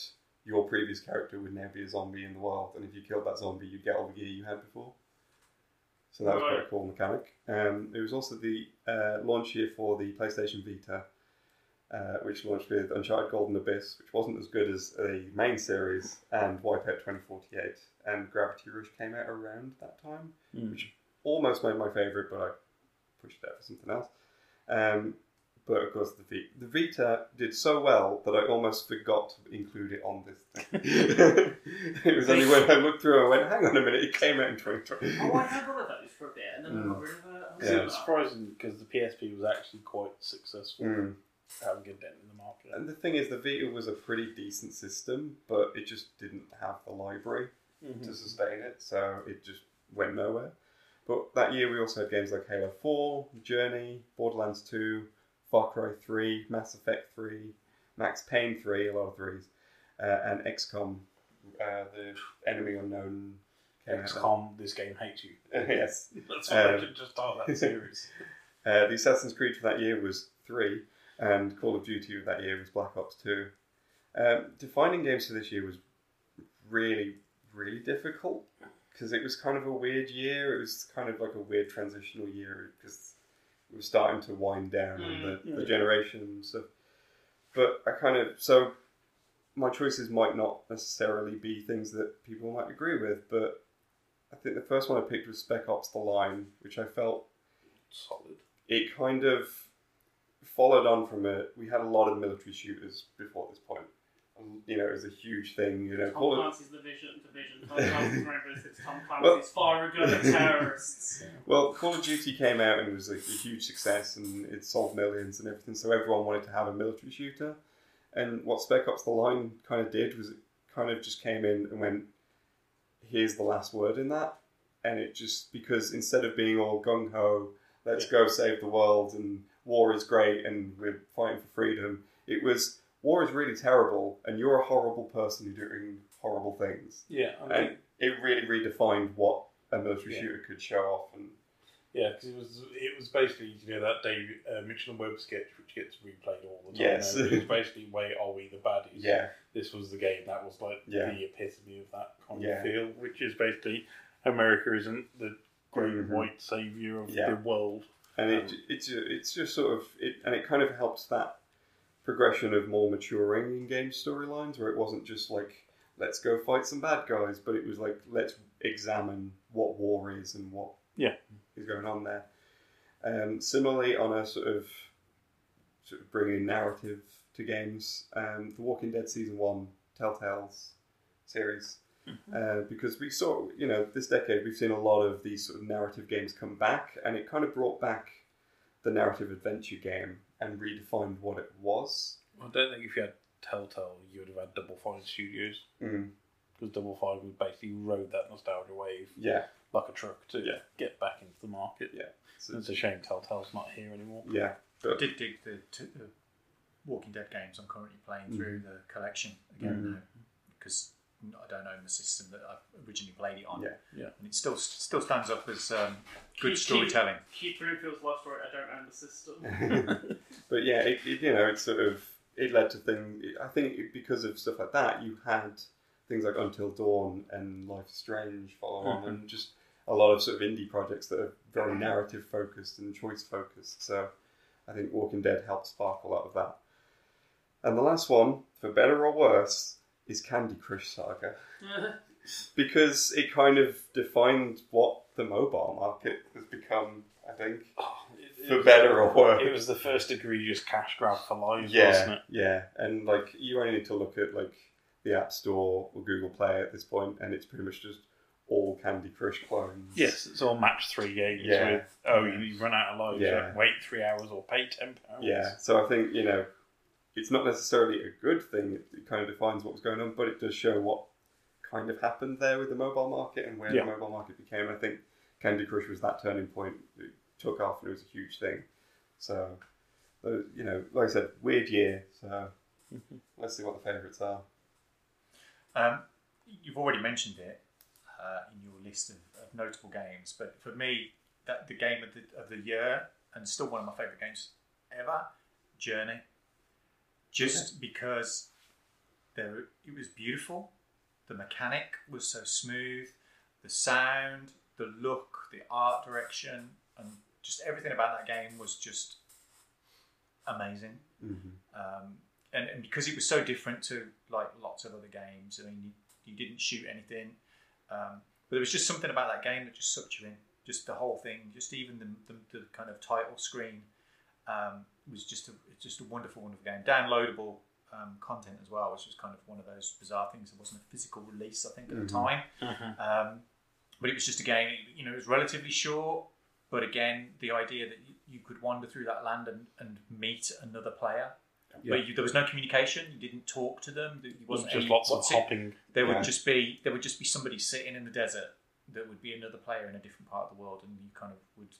A: your previous character would now be a zombie in the world, and if you killed that zombie, you'd get all the gear you had before. So that was quite a cool mechanic. Um, it was also the uh, launch year for the PlayStation Vita, uh, which launched with Uncharted Golden Abyss, which wasn't as good as the main series, and Wipeout 2048. And Gravity Rush came out around that time,
C: Mm.
A: which almost made my favourite, but I pushed it out for something else. Um, but of course, the Vita, the Vita did so well that I almost forgot to include it on this thing. it was only when I looked through, I went, "Hang on a minute, it came out in 2020."
B: Oh, I had one of those for a bit, and then I got
A: Mm.
B: rid of it. Was
A: Yeah.
C: it was surprising because the PSP was actually quite successful,
A: Mm.
C: having a dent in the market.
A: And the thing is, the Vita was a pretty decent system, but it just didn't have the library
C: Mhm.
A: to sustain it, so it just went nowhere. But that year we also had games like Halo 4, Journey, Borderlands 2, Far Cry 3, Mass Effect 3, Max Payne 3, a lot of threes, uh, and XCOM, uh, the Enemy Unknown.
C: XCOM, this game hates you.
A: yes.
C: That's why I
A: Um,
C: should just start that series.
A: Uh, the Assassin's Creed for that year was 3, and Call of Duty of that year was Black Ops 2. Um, defining games for this year was really, really difficult because it was kind of a weird year. It was kind of like a weird transitional year because we were starting to wind down on the,
C: Mm,
A: the
C: yeah.
A: generation and stuff. But I kind of, so my choices might not necessarily be things that people might agree with, but I think the first one I picked was Spec Ops The Line, which I felt
C: Solid.
A: it kind of followed on from it. We had a lot of military shooters before this point. Um, You know, it was a huge thing. You know,
B: Tom
A: Call
B: Clancy's Division, Division, Tom Clancy's Rainbow Six, Tom
A: Well-
B: Clancy's Fire a Gun Terrorists.
A: well, Call of Duty came out and was a, a huge success, and it sold millions and everything. So everyone wanted to have a military shooter. And what Spec Ops: The Line kind of did was it kind of just came in and went, "Here's the last word in that," and it just because instead of being all gung ho, let's go save the world and war is great and we're fighting for freedom, it was war is really terrible and you're a horrible person who's doing horrible things.
C: Yeah, I
A: and it really redefined what a military
C: Yeah.
A: shooter could show off and.
C: Yeah, because it was it was basically you know that David uh, Mitchell and Webb sketch which gets replayed all the time.
A: Yes.
C: It was basically where are we the baddies?
A: Yeah.
C: This was the game that was like
A: Yeah.
C: the epitome of that kind
A: Yeah.
C: of feel, which is basically America isn't the great
A: Mhm.
C: white savior of the world.
A: and it,
C: Um,
A: it's it's just sort of it, and it kind of helps that progression of more maturing in game storylines, where it wasn't just like let's go fight some bad guys, but it was like let's examine what war is and what
C: Yeah.
A: is going on there. Um, similarly, on a sort of sort of bringing narrative to games, um, The Walking Dead season one, Telltale's series. Uh, because we saw, you know, this decade we've seen a lot of these sort of narrative games come back, and it kind of brought back the narrative adventure game and redefined what it was.
C: I don't think if you had Telltale, you would have had Double Fine Studios.
A: Mm.
C: Because Double Fine would basically rode that nostalgia wave
A: Yeah.
C: like a truck to
A: Yeah.
C: get back into the market.
A: Yeah.
C: it's a shame Telltale's not here anymore.
A: Yeah. but...
E: I did dig the, t- the Walking Dead games I'm currently playing through the collection again
A: Mhm.
E: now because I don't own the system that I originally played it on.
A: Yeah.
C: Yeah.
E: And it still still stands up as um, good
B: Keep-
E: storytelling.
B: Keep, keep Broomfield's love story. I don't own the system.
A: but yeah, it, it, you know, it sort of it led to things. I think it- because of stuff like that, you had things like Until Dawn and Life Strange follow on,
C: Mhm.
A: and just a lot of sort of indie projects that are very narrative focused and choice focused. So I think Walking Dead helped spark a lot of that. And the last one, for better or worse, is Candy Crush Saga. because it kind of defined what the mobile market has become, I think, oh, for
C: was-
A: better or worse.
C: It was the first egregious cash grab for life,
A: yeah,
C: wasn't it?
A: yeah, and like you only need to look at like the App Store or Google Play at this point, and it's pretty much just all Candy Crush clones.
C: Yes, it's all match three games
A: Yeah.
C: with oh you, you run out of lives,
A: Yeah.
C: yeah. wait three hours or pay ten pounds.
A: Yeah, so I think you know, it's not necessarily a good thing. It, it kind of defines what was going on, but it does show what kind of happened there with the mobile market and where
C: Yeah.
A: the mobile market became. I think Candy Crush was that turning point. It took off and it was a huge thing. So, you know, like I said, weird year. So let's see what the favourites are.
E: Um, you've already mentioned it uh, in your list of, of notable games, but for me, that the game of the, of the year and still one of my favourite games ever, Journey. Just because there, it was beautiful, the mechanic was so smooth, the sound, the look, the art direction, and just everything about that game was just amazing. Um, and, and because it was so different to like lots of other games, I mean, you, you didn't shoot anything, um, but there was just something about that game that just sucked you in. Just the whole thing, just even the, the, the kind of title screen um, was just a it's just a wonderful, wonderful game. Downloadable um, content as well, which was kind of one of those bizarre things. It wasn't a physical release, I think, at the
A: Mhm.
E: time.
C: Mhm.
E: Um, but it was just a game. You know, it was relatively short, but again, the idea that you, you could wander through that land and, and meet another player.
C: Yeah.
E: But you, there was no communication. You didn't talk to them. You wasn't
C: Just
E: any-
C: lots of
E: what's it?
C: hopping.
E: There
C: Yeah.
E: would just be there would just be somebody sitting in the desert. That would be another player in a different part of the world, and you kind of would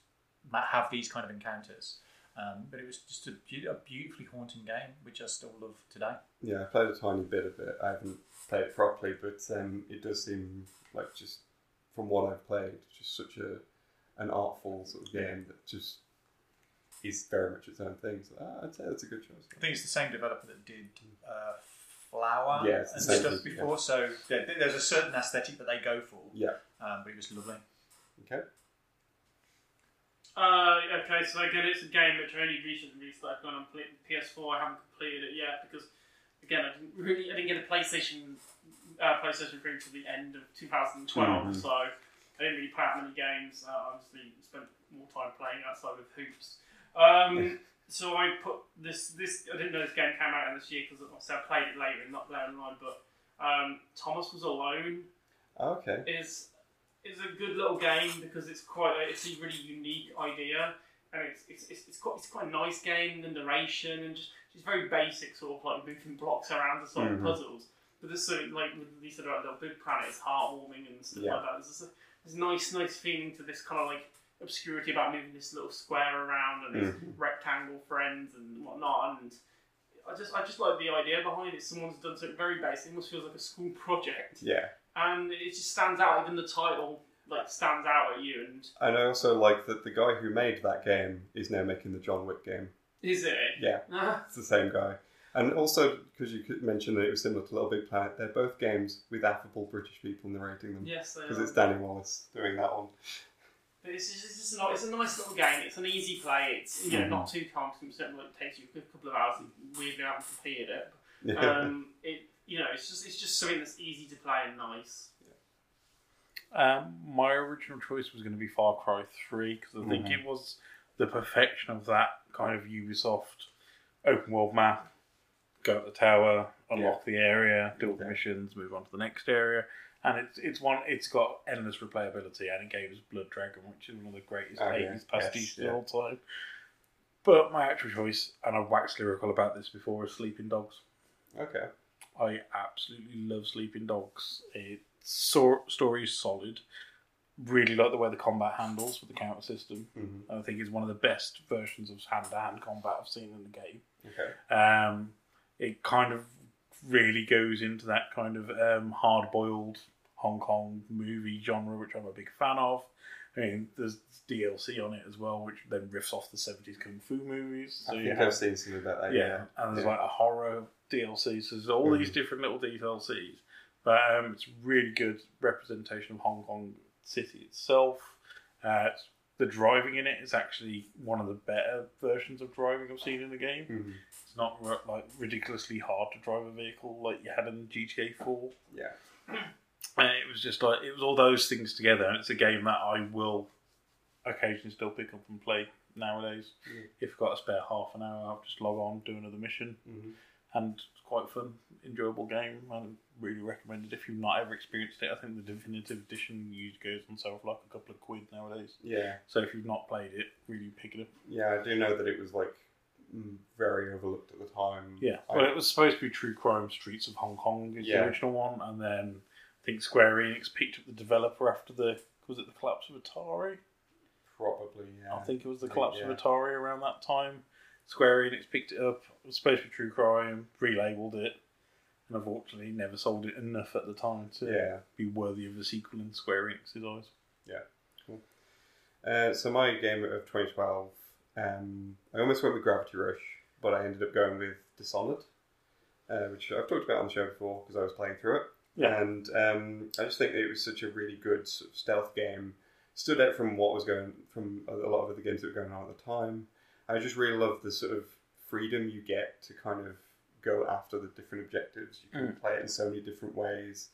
E: have these kind of encounters. Um, but it was just a, a beautifully haunting game, which I still love today.
A: Yeah, I played a tiny bit of it. I haven't played it properly, but um, it does seem like just from what I've played, just such a an artful sort of game that just is very much its own thing. So ah, I'd say that's a good choice.
E: I think it's the same developer that did uh, Flower
A: Yeah,
E: and stuff
A: thing,
E: before.
A: yeah.
E: So there, there's a certain aesthetic that they go for.
A: Yeah.
E: Um, but it was lovely.
A: Okay.
B: Uh, okay, so again, it's a game which I only recently started on PS4. I haven't completed it yet because, again, I didn't really, I didn't get a PlayStation, uh, PlayStation 3 until the end of 2012.
A: Mhm.
B: So I didn't really play that many games. Uh, obviously, spent more time playing outside with hoops. Um, so I put this, this. I didn't know this game came out in this year because I played it later and not there online. But um, Thomas was alone
A: Okay.
B: is is a good little game because it's quite a, it's a really unique idea and it's it's, it's, it's quite it's quite a nice game the narration and just just very basic sort of like moving blocks around to solve
A: Mhm.
B: puzzles but there's something like with you said about Little Big Planet it's heartwarming and stuff
A: Yeah.
B: like that there's this there's a nice nice feeling to this kind of like obscurity about moving this little square around and these
A: Mhm.
B: rectangle friends and whatnot and I just I just like the idea behind it someone's done something very basic it almost feels like a school project
A: Yeah.
B: And it just stands out. Even the title like stands out at you. And
A: And I also like that the guy who made that game is now making the John Wick game.
B: is it?
A: Yeah,
B: Ah.
A: it's the same guy. And also, because you could mention that it was similar to Little Big Planet, they're both games with affable British people narrating them.
B: Yes, they
A: Because
B: are.
A: it's Danny Wallace doing that one.
B: But it's just, it's just not. It's a nice little game. It's an easy play. It's you know
A: Mhm.
B: not too time consuming. It takes you a couple of hours. and Weirdly, I haven't completed it.
A: Yeah.
B: Um, it you know it's just it's just something that's easy to play and nice.
C: Um, my original choice was going to be Far Cry 3 because I think
A: Mhm.
C: it was the perfection of that kind of Ubisoft open world map. Go up the tower, unlock the area, do all the missions, move on to the next area, and it's it's one. It's got endless replayability, and it gave us Blood Dragon, which is one of the greatest
A: Oh, yeah.
C: 80s pastiches
A: Yes,
C: of
A: yeah.
C: all time. But my actual choice, and I've waxed lyrical about this before, is Sleeping Dogs.
A: Okay.
C: I absolutely love Sleeping Dogs. Its so- story is solid. Really like the way the combat handles with the counter system.
A: Mhm.
C: I think it's one of the best versions of hand to hand combat I've seen in the game.
A: Okay.
C: Um, it kind of really goes into that kind of um, hard boiled Hong Kong movie genre, which I'm a big fan of. I mean, there's DLC on it as well, which then riffs off the 70s kung fu movies.
A: I think
C: have-
A: I've seen something about that.
C: yeah,
A: Yeah.
C: and there's
A: Yeah.
C: like a horror DLC. So there's all these
A: Mhm.
C: different little DLCs, but um, it's really good representation of Hong Kong city itself. Uh, the driving in it is actually one of the better versions of driving I've seen in the game.
A: Mhm.
C: It's not like ridiculously hard to drive a vehicle like you had in GTA Four.
A: Yeah.
C: And it was just like it was all those things together, and it's a game that I will occasionally still pick up and play nowadays.
A: Yeah.
C: If I've got a spare half an hour, I'll just log on, do another mission,
A: Mhm.
C: And it's quite fun, enjoyable game. And really recommend it if you've not ever experienced it. I think the definitive edition usually goes on sale for like a couple of quid nowadays.
A: Yeah.
C: So if you've not played it, really pick it up.
A: Yeah, I do know that it was like mm, very overlooked at the time.
C: Yeah,
A: I-
C: well, it was supposed to be True Crime Streets of Hong Kong is
A: Yeah.
C: the original one, and then I think Square Enix picked up the developer after the was it the collapse of Atari?
A: Probably, yeah.
C: I think it was the
A: I think,
C: collapse
A: yeah.
C: of Atari around that time. Square Enix picked it up. It was supposed to be True Crime, relabeled it, and unfortunately never sold it enough at the time to
A: Yeah.
C: be worthy of a sequel in Square Enix's eyes.
A: Yeah, cool. Uh, so my game of 2012, um, I almost went with Gravity Rush, but I ended up going with Dishonored, uh, which I've talked about on the show before because I was playing through it.
C: Yeah.
A: And um, I just think it was such a really good sort of stealth game. Stood out from what was going from a lot of other games that were going on at the time. I just really love the sort of freedom you get to kind of go after the different objectives. You can
C: Mm.
A: play it in so many different ways.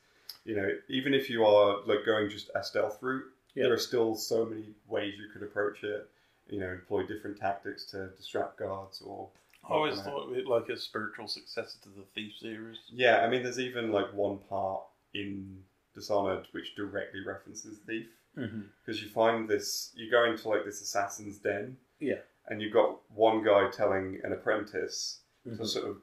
A: You know, even if you are like going just a stealth route,
C: Yeah.
A: there are still so many ways you could approach it. You know, employ different tactics to distract guards or.
C: I always thought of it like a spiritual successor to the Thief series.
A: yeah, I mean, there's even like one part in Dishonored which directly references Thief because you find this, you go into like this assassin's den,
C: Yeah.
A: And you've got one guy telling an apprentice to
C: Mhm.
A: sort of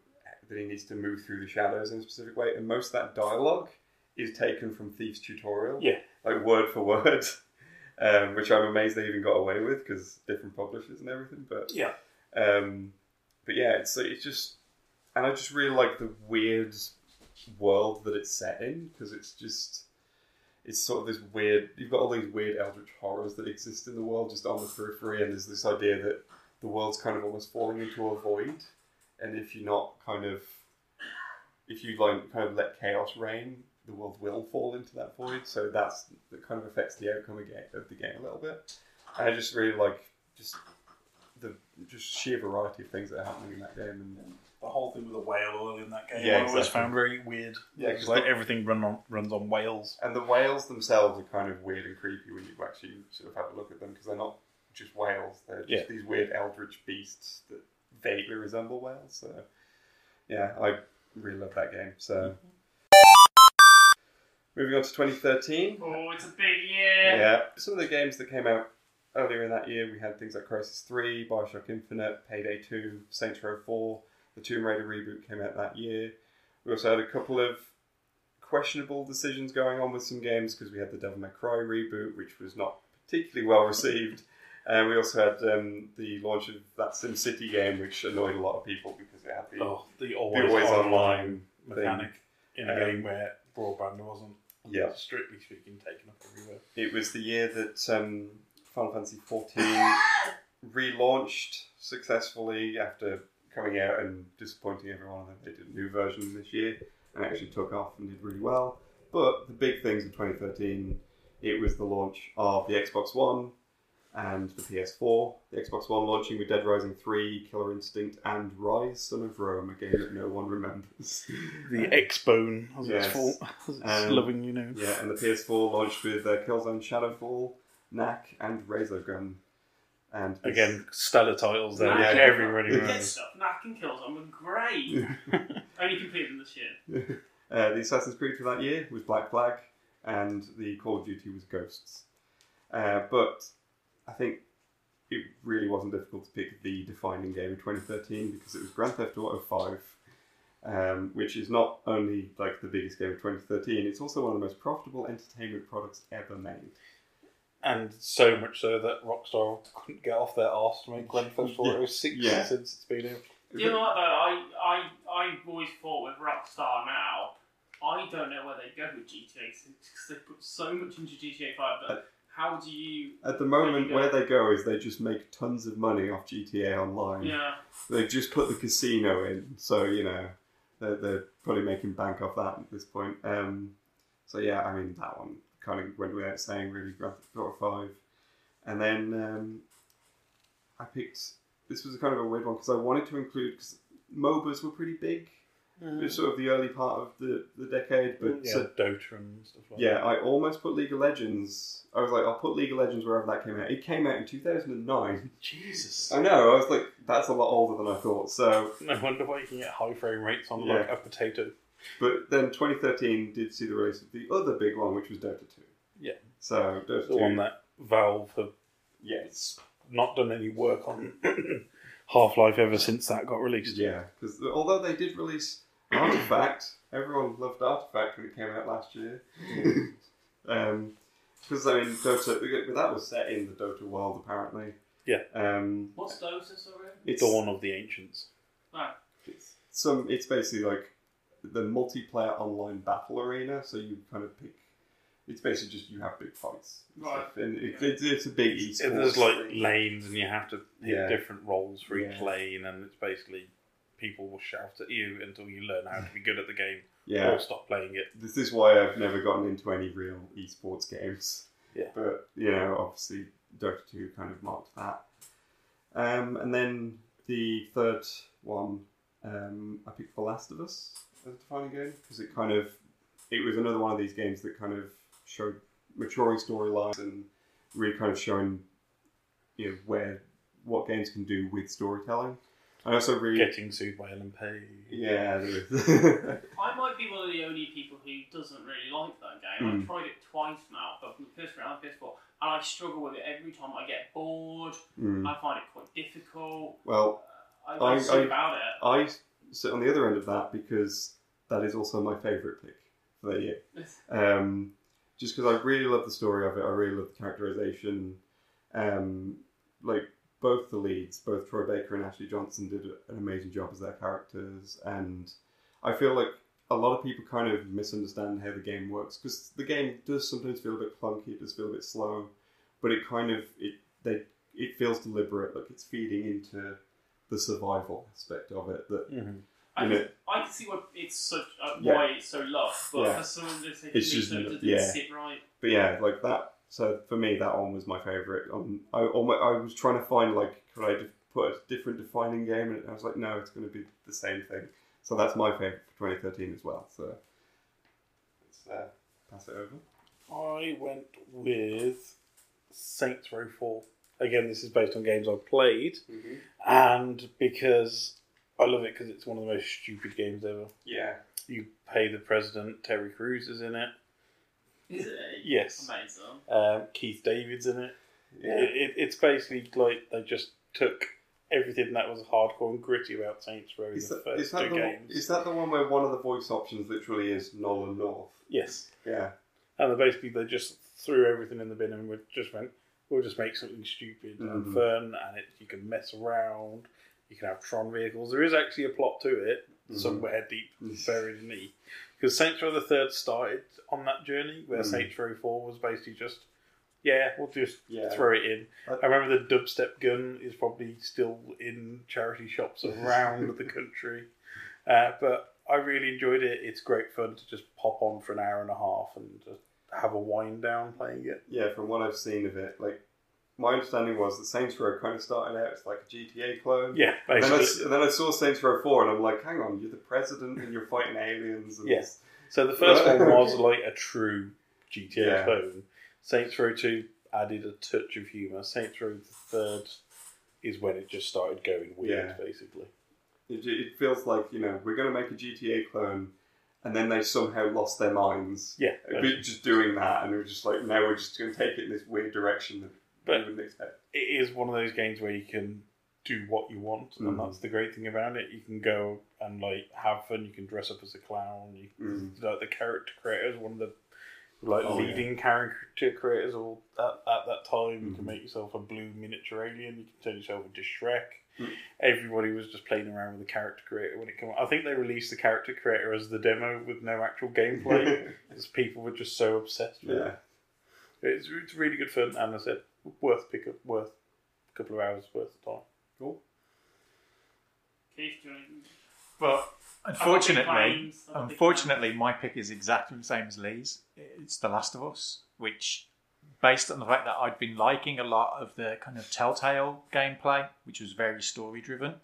A: that he needs to move through the shadows in a specific way, and most of that dialogue is taken from Thief's tutorial,
C: Yeah.
A: like word for word, um, which I'm amazed they even got away with because different publishers and everything, but
C: Yeah.
A: um, but yeah, it's it's just, and I just really like the weird world that it's set in because it's just, it's sort of this weird. You've got all these weird eldritch horrors that exist in the world just on the periphery, and there's this idea that the world's kind of almost falling into a void, and if you're not kind of, if you like kind of let chaos reign, the world will fall into that void. So that's that kind of affects the outcome of, the game a little bit. And I just really like just the just sheer variety of things that are happening in that game, and
C: The whole thing with the whale oil in that game,
A: Yeah,
C: I always
A: exactly.
C: found very weird.
A: Yeah,
C: it's
A: 'cause
C: like
A: the-
C: everything run on, runs on whales.
A: and the whales themselves are kind of weird and creepy when you actually sort of have a look at them because they're not just whales; they're just
C: Yeah.
A: these weird eldritch beasts that vaguely resemble whales. So yeah, I really love that game. So moving on to 2013.
B: Oh, it's a big year.
A: Yeah, some of the games that came out earlier in that year, we had things like Crysis 3, Bioshock Infinite, Payday 2, Saints Row 4, the Tomb Raider reboot came out that year. We also had a couple of questionable decisions going on with some games because we had the Devil May Cry reboot, which was not particularly well received. And we also had um, the launch of that SimCity game, which annoyed a lot of people because it had the,
C: Oh, the
A: the
C: always,
A: always
C: online
A: online
C: mechanic
A: thing.
C: in a
A: Um,
C: game where broadband wasn't,
A: Yeah.
C: strictly speaking, taken up everywhere.
A: It was the year that um, Final Fantasy XIV relaunched successfully after coming out and disappointing everyone. They did a new version this year and actually took off and did really well. But the big things in 2013, it was the launch of the Xbox One and the PS4. The Xbox One launching with Dead Rising 3, Killer Instinct, and Ryse, Son of Rome, a game that no one remembers.
C: The X-Bone, as
A: Yes.
C: it's, full, as it's
A: Um,
C: lovingly known.
A: Yeah, and the PS4 launched with uh, Killzone Shadowfall, Knack, and Resogun. And
C: Again, stellar titles there.
B: Knack
C: Yeah,
B: and-
C: everybody
B: Good
C: knows.
B: stuff. Knack and Killzone were great. Only completed them this year.
A: uh, the Assassin's Creed for that year was Black Flag, and the Call of Duty was Ghosts. Uh, but I think it really wasn't difficult to pick the defining game of 2013 because it was Grand Theft Auto 5, um, which is not only like the biggest game of 2013, it's also one of the most profitable entertainment products ever made.
C: And so much so that Rockstar couldn't get off their arse to make Grand Theft Auto
A: Yeah.
C: 6
A: Yeah.
C: since it's been out.
B: Do you know what though? I, I, I've always thought with Rockstar now, I don't know where they go with GTA 6 because they put so much into GTA 5 that how do you.
A: At the moment,
B: go.
A: where they go is they just make tons of money off GTA Online.
B: Yeah.
A: They just put the casino in, so you know they're, they're probably making bank off that at this point. Um, so yeah, I mean that one kind of went without saying, really. Grand Theft Auto Five, and then um, I picked. This was kind of a weird one because I wanted to include because MOBAs were pretty big. It was sort of the early part of the, the decade, but
C: yeah,
A: so-
C: Dota and stuff like
A: yeah,
C: that.
A: I almost put League of Legends. I was like, I'll put League of Legends wherever that came out. It came out in 2009.
C: Jesus.
A: I know. I was like, that's a lot older than I thought. So,
C: No wonder why you can get high frame rates on
A: Yeah.
C: like a potato.
A: but then 2013 did see the release of the other big one, which was Dota 2.
C: Yeah.
A: So Dota
C: The
A: 2.
C: one that Valve have
A: yes,
C: not done any work on Half Life ever since that got released.
A: yeah, because although they did release Artifact. Everyone loved Artifact when it came out last year. um, because I mean, Dota. That was set in the Dota world, apparently.
C: Yeah.
A: Um,
B: What's Dota, sorry?
A: it's
C: Dawn of the Ancients.
B: Right.
A: It's some. It's basically like the multiplayer online battle arena. So you kind of pick. It's basically just you have big fights, and,
B: Right.
A: stuff. and it, it's, it's a big esports.
C: And there's like
A: thing.
C: lanes, and you have to hit
A: Yeah.
C: different roles for each
A: Yeah.
C: lane, and it's basically people will shout at you until you learn how to be good at the game
A: Yeah.
C: or stop playing it.
A: This is why I've never gotten into any real esports games.
C: Yeah.
A: But you know, obviously, Dota two kind of marked that. Um, and then the third one, um, I picked The Last of Us as a defining game because it kind of it was another one of these games that kind of showed maturing storylines and really kind of showing you know where what games can do with storytelling. I also really
C: Getting sued by Ellen Page.
A: yeah.
B: I might be one of the only people who doesn't really like that game. I've
A: Mm.
B: tried it twice now, both on the first round and PS4, and I struggle with it every time I get bored.
A: Mm.
B: I find it quite difficult.
A: well,
B: I,
A: I-
B: I,
A: I-
B: about it.
A: I sit on the other end of that because that is also my favourite pick for the year. Um, just because I really love the story of it, I really love the characterization. Um, like both the leads, both Troy Baker and Ashley Johnson, did an amazing job as their characters, and I feel like a lot of people kind of misunderstand how the game works because the game does sometimes feel a bit clunky, it does feel a bit slow, but it kind of it they it feels deliberate, like it's feeding into the survival aspect of it that
B: I,
A: you
B: can,
A: know,
B: I can see why it's such uh,
A: Yeah.
B: why it's so loved, but
A: Yeah.
B: for someone to say
A: It's just
B: so
A: n-
B: it doesn't
A: yeah.
B: sit right.
A: But yeah, like that. So for me, that one was my favorite. Um, I almost, I was trying to find like could I put a different defining game, and I was like, no, it's going to be the same thing. So that's my favorite for 2013 as well. So let's uh, pass it over.
C: I went with Saints Row 4. Again, this is based on games I've played, and because I love it because it's one of the most stupid games ever.
A: Yeah.
C: You pay the president, Terry Crews is in it.
B: Is it?
C: Yes.
B: Amazing.
C: Um, Keith David's in it.
A: Yeah.
C: It, it. It's basically like they just took everything that was hardcore and gritty about Saints Row in
A: Is
C: the
A: that,
C: first
A: is, that
C: two
A: the,
C: games.
A: is that the one where one of the voice options literally is Nolan North?
C: Yes.
A: Yeah.
C: And they basically they just threw everything in the bin and we just went, we'll just make something stupid and
A: Mhm.
C: fun, and it, you can mess around. You can have Tron vehicles. There is actually a plot to it
A: Mhm.
C: somewhere deep buried in me, because Saints Row the Third started on that journey where
A: Mhm.
C: Saints Row Four was basically just, yeah, we'll just
A: Yeah.
C: throw it in.
A: I-
C: I remember the dubstep gun is probably still in charity shops around the country, uh, but I really enjoyed it. It's great fun to just pop on for an hour and a half and just have a wind down playing it.
A: Yeah, from what I've seen of it, like my understanding was that Saints Row kind of started out as like a GTA clone.
C: Yeah,
A: And then, I,
C: basically.
A: and then I saw Saints Row 4 and I'm like, hang on, you're the president and you're fighting aliens. And
C: Yes. So the first one was like a true GTA
A: Yeah.
C: clone. Saints Row 2 added a touch of humour. Saints Row the third is when it just started going weird,
A: Yeah.
C: basically.
A: It, it feels like, you know, we're going to make a GTA clone and then they somehow lost their minds.
C: Yeah.
A: Just doing that and we're just like, now we're just going to take it in this weird direction that
C: But-
A: we wouldn't expect.
C: It is one of those games where you can do what you want, and
A: Mhm.
C: that's the great thing about it. You can go and like have fun. You can dress up as a clown. You can, like the character creators, one of the like
A: Mm. Oh,
C: leading character creators all at, at that time.
A: Mm-hmm.
C: You can make yourself a blue miniature alien. You can turn yourself into Shrek.
A: Mm.
C: Everybody was just playing around with the character creator when it came out. I think they released the character creator as the demo with no actual gameplay because people were just so obsessed with
A: Yeah.
C: it. It's, it's really good fun, and I said worth pick up, worth a couple of hours worth of time.
A: Cool.
B: Keith, do you want to-
E: But
B: I've got big
E: unfortunately,
B: plans, I've got big
E: unfortunately, my pick is exactly the same as Lee's. It's The Last of Us, which, based on the fact that I'd been liking a lot of the kind of Telltale gameplay, which was very story driven.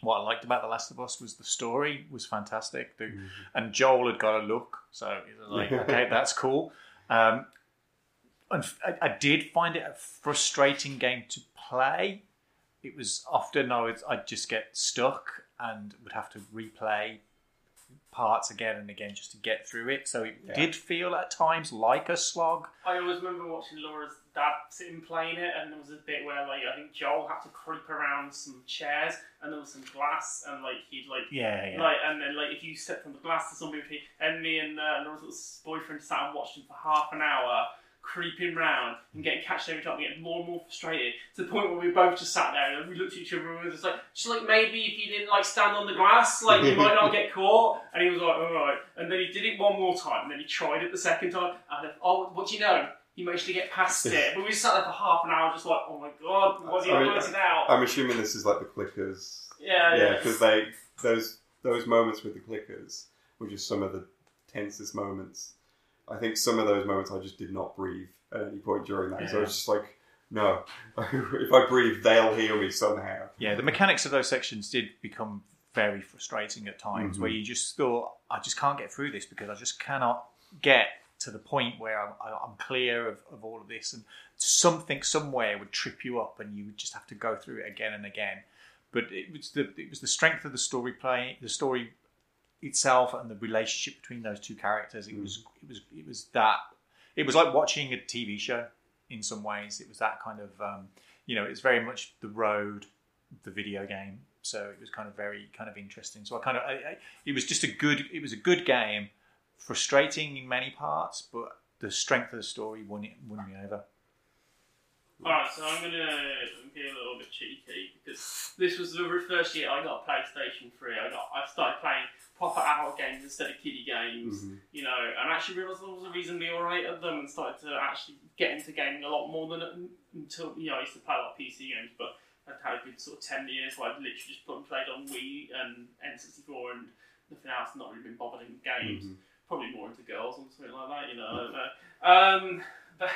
E: What I liked about The Last of Us was the story was fantastic, the, and Joel had got a look, so it was like, okay, that's cool. Um, and I, I did find it a frustrating game to play. It was often I would I'd just get stuck and would have to replay parts again and again just to get through it. So it
A: Yeah.
E: did feel at times like a slog.
B: I always remember watching Laura's dad sitting playing it, and there was a bit where like I think Joel had to creep around some chairs, and there was some glass, and like he'd like
E: Yeah, yeah.
B: like and then like if you stepped on the glass, the zombie would hit. And me and uh, Laura's little boyfriend sat and watched him for half an hour. Creeping round and getting catched every time, getting more and more frustrated to the point where we both just sat there and we looked at each other and we were just like, just like maybe if you didn't like stand on the glass, like you might not get caught. And he was like, all right. And then he did it one more time, and then he tried it the second time. And then, oh, what do you know? He managed to get past it. But we just sat there for half an hour, just like, oh my god, what's he
A: I mean,
B: it out?
A: I'm assuming this is like the clickers.
B: Yeah,
A: yeah,
B: yeah.
A: because they those those moments with the clickers were just some of the tensest moments. I think some of those moments I just did not breathe at any point during that. So I was just like, no, if I breathe, they'll heal me somehow.
E: Yeah, the mechanics of those sections did become very frustrating at times, where
A: Mhm.
E: you just thought, I just can't get through this because I just cannot get to the point where I'm, I'm clear of, of all of this, and something somewhere would trip you up, and you would just have to go through it again and again. But it was the it was the strength of the story play, the story itself, and the relationship between those two characters. It was it was it was that it was like watching a TV show in some ways. It was that kind of um, you know, it's very much the road, the video game. So it was kind of very kind of interesting. So I kind of I, I, it was just a good it was a good game, frustrating in many parts, but the strength of the story won it won me over.
B: Alright, so I'm gonna be a little bit cheeky because this was the first year I got PlayStation 3. I got I started playing proper adult games instead of kiddie games,
A: Mhm.
B: you know, and actually realised I was reasonably alright at them and started to actually get into gaming a lot more than until you know I used to play a lot of PC games, but I'd had a good sort of ten years where I'd literally just put and played on Wii and N64 and nothing else, not really been bothered in games.
A: Mhm.
B: Probably more into girls or something like that, you know. Know. Um, but,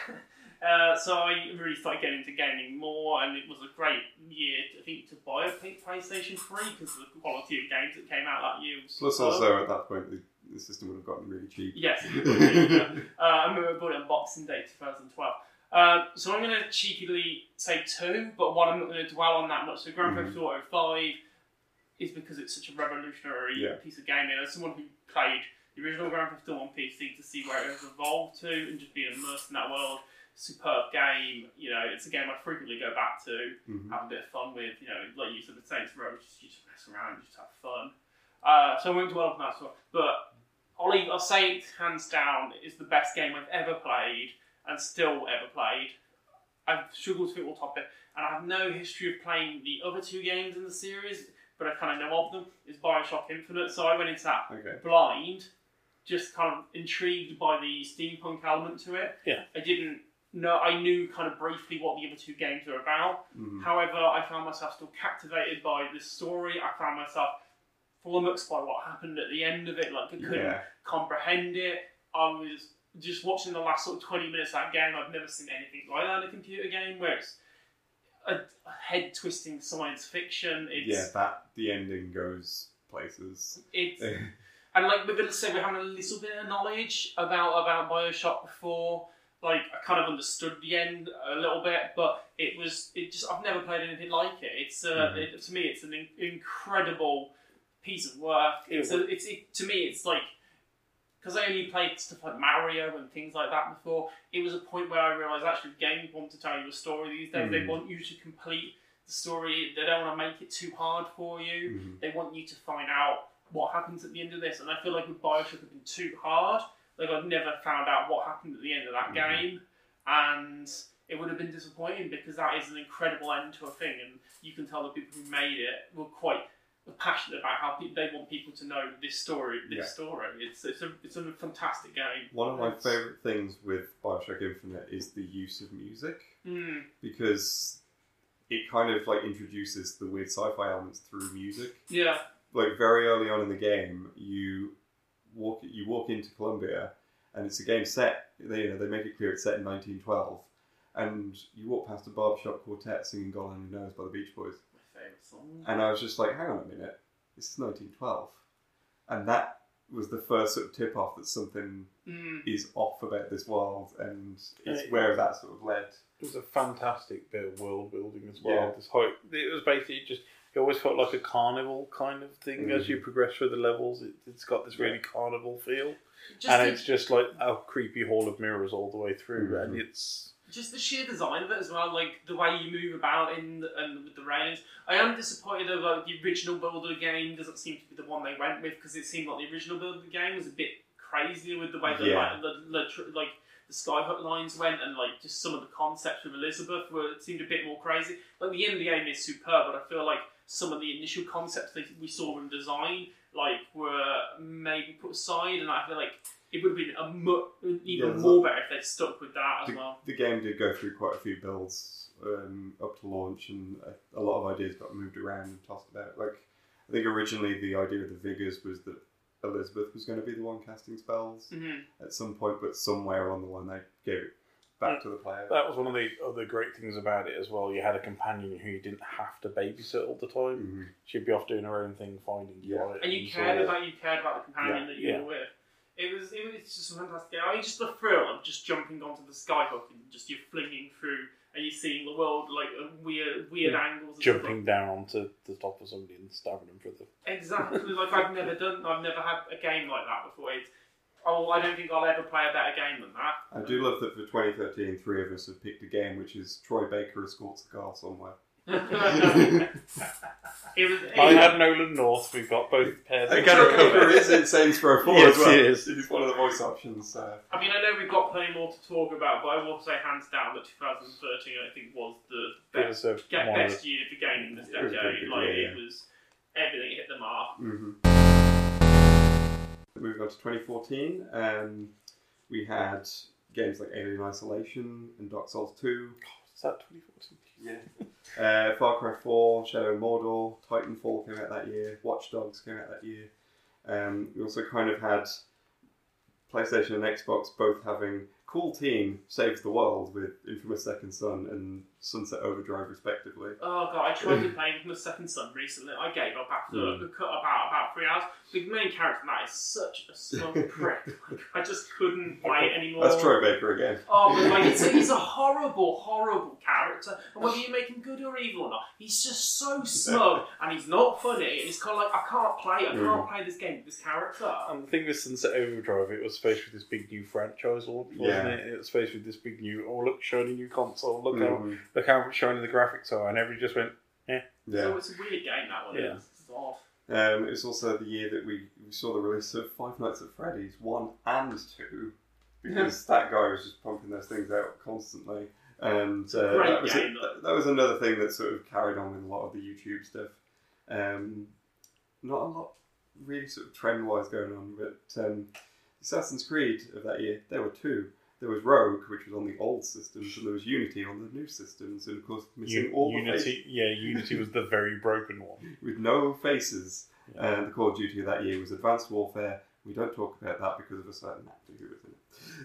B: uh, so I really started getting into gaming more, and it was a great year, I think, to buy a PlayStation 3 because of the quality of games that came out that year. Was
A: Plus,
B: superb.
A: also at that point, the, the system would have gotten really cheap.
B: Yes, it would be, yeah. uh, I remember I bought it on Boxing Day 2012. Uh, so I'm going to cheekily say two, but one I'm not going to dwell on that much. So Grand Theft Auto 5 is because it's such a revolutionary
A: Yeah.
B: piece of gaming. As someone who played the original Grand Theft Auto on PC to see where it has evolved to and just being immersed in that world, superb game. You know, it's a game I frequently go back to,
A: Mhm.
B: have a bit of fun with. You know, like you said, the Saints Row, just, you just mess around, just have fun. Uh, so I won't dwell on that stuff, but I'll, leave, I'll say it hands down is the best game I've ever played and still ever played. I've struggled to fit all top it, and I have no history of playing the other two games in the series, but I kind of know of them. Is Bioshock Infinite, so I went into that
A: Okay.
B: blind, just kind of intrigued by the steampunk element to it.
C: Yeah.
B: I didn't know. I knew kind of briefly what the other two games were about.
A: Mhm.
B: However, I found myself still captivated by the story. I found myself flummoxed by what happened at the end of it. Like I couldn't
A: Yeah.
B: comprehend it. I was just watching the last sort of twenty minutes of that game. I've never seen anything like that in a computer game where it's a, a head twisting science fiction. It's
A: yeah, that the ending goes places.
B: it's and like we're gonna say we're having a little bit of knowledge about about Bioshock before. Like I kind of understood the end a little bit, but it was it just I've never played anything like it. It's uh,
A: Mhm.
B: it, to me it's an in- incredible piece of work. It's a, it's it, to me it's like because I only played stuff like Mario and things like that before. It was a point where I realised actually games want to tell you a story these days. They
A: Mhm.
B: want you to complete the story. They don't want to make it too hard for you.
A: Mhm.
B: They want you to find out what happens at the end of this. And I feel like with Bioshock had been too hard. Like I've never found out what happened at the end of that
A: Mhm.
B: game, and it would have been disappointing because that is an incredible end to a thing, and you can tell the people who made it were quite passionate about how pe- they want people to know this story. This
A: Yeah.
B: story. It's it's a it's a fantastic game.
A: One of my
B: It's-
A: favourite things with Bioshock Infinite is the use of music
B: Mm,
A: because it kind of like introduces the weird sci-fi elements through music.
B: yeah.
A: Like very early on in the game, you walk you walk into Columbia, and it's a game set. They you know they make it clear it's set in 1912, and you walk past a barbershop quartet singing "God Only Knows" by the Beach Boys.
B: My favourite song.
A: And I was just like, hang on a minute, this is 1912. And that was the first sort of tip off that something
B: Mm.
A: is off about this world, and it's
C: Yeah.
A: where that sort of led.
C: It was a fantastic bit of world building as well.
A: Yeah.
C: This whole, it was basically just it always felt like a carnival kind of thing as
A: Mm.
C: you progress through the levels. It, it's got this really carnival feel,
B: Just
C: and
B: the-
C: it's just like a creepy hall of mirrors all the way through,
A: Mhm.
C: and it's
B: just the sheer design of it as well, like the way you move about in the, and with the railings. I am disappointed of like the original build of the game doesn't seem to be the one they went with because it seemed like the original build of the game was a bit crazier with the way the
A: Yeah.
B: like, the, the, tr- like the skyhook lines went and like just some of the concepts with Elizabeth were it seemed a bit more crazy. Like the end of the game is superb, but I feel like some of the initial concepts that we saw in design like were maybe put aside, and I feel like it would have been a mu- even
A: Yeah,
B: more better if they'd stuck with that as
A: the,
B: well.
A: the game did go through quite a few builds um, up to launch, and a, a lot of ideas got moved around and tossed about. Like, I think originally the idea of the Vigors was that Elizabeth was going to be the one casting spells
B: Mhm.
A: at some point, but somewhere along the line they gave it back to the player.
C: that was one of the other great things about it as well. You had a companion who you didn't have to babysit all the time.
A: Mhm.
C: She'd be off doing her own thing, finding
A: Yeah.
C: light
B: and you cared about you cared about the companion
A: Yeah.
B: that you
C: Yeah.
B: were with. It was it was just a fantastic game. I mean, just the thrill of just jumping onto the skyhook and just you're flinging through and you're seeing the world like at weird weird angles. and stuff.
C: jumping down onto the top of somebody and stabbing them for the.
B: Exactly, like I've never done. I've never had a game like that before. It's, oh, I don't think I'll ever play a better game than that.
A: I do love that for 2013, three of us have picked a game which is Troy Baker escorts a car somewhere.
B: It was. It
C: I
B: was-
C: had Nolan North. We've got both pairs.
A: I got a cover is in Saints Row 4
C: Yes,
A: as well.
C: he is.
A: He's one of the voice options. Uh,
B: I mean, I know we've got plenty more to talk about, but I will say hands down that 2013 I think was the
C: It
B: best,
C: was a-
B: get
C: one of
B: best year for gaming this
A: It was a
B: decade.
A: pretty good
B: like
A: year,
B: it
A: yeah.
B: was everything hit the mark.
A: Moving on to 2014, um, we had games like Alien Isolation and Dark Souls 2.
C: Is that 2014?
A: Yeah. Uh, Far Cry 4, Shadow of Mordor, Titanfall came out that year, Watch Dogs came out that year. Um, we also kind of had PlayStation and Xbox both having Cool Team Saves the World with Infamous Second Son and Sunset Overdrive, respectively.
B: Oh god, I tried to play the second son recently. I gave up after
A: Mm.
B: a cut about about three hours. The main character in that is such a smug prick. Like, I just couldn't play it anymore.
A: That's Troy Baker again.
B: Oh, but like it's he's a horrible, horrible character, and whether you make him good or evil or not, he's just so smug, and he's not funny. And it's kind of like I can't play, I can't
C: Mm.
B: play this game with this character.
C: And the thing with Sunset Overdrive, it was faced with this big new franchise, wasn't
A: Yeah.
C: it? It was faced with this big new, oh look, shiny new console, look
A: Mhm.
C: how look how shiny the graphics are, and everybody just went, eh.
A: Yeah.
B: So it's a weird game that one.
C: Yeah.
B: It's odd.
A: Um, it was also the year that we, we saw the release of Five Nights at Freddy's 1 and 2 because that guy was just pumping those things out constantly. And uh,
B: Great
A: that, was a-
B: game, though.
A: that, that was another thing that sort of carried on with a lot of the YouTube stuff. Um, not a lot really sort of trend wise going on, but um, Assassin's Creed of that year, there were two. There was Rogue, which was on the old systems, and there was Unity on the new systems, and of course missing
C: U-
A: all the
C: Unity,
A: faces
C: yeah, Unity was the very broken one.
A: with no faces. And the Call of Duty of that year was Advanced Warfare. We don't talk about that because of a certain actor who was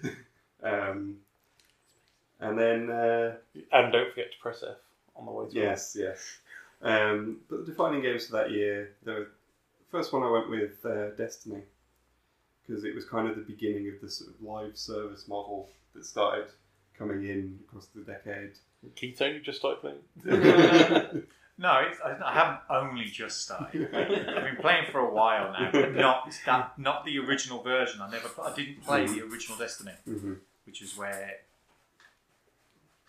A: in it. um, and then, uh,
C: And don't forget to press F on the way through.
A: yes, yes. Um, but the defining games for that year, the first one I went with uh, Destiny because it was kind of the beginning of the sort of live service model that started coming in across the decade.
C: Keith only just started playing.
E: No, it's, I, I haven't only just started. I've been playing for a while now, but not that, not the original version. I never, I didn't play the original Destiny,
A: Mhm.
E: which is where,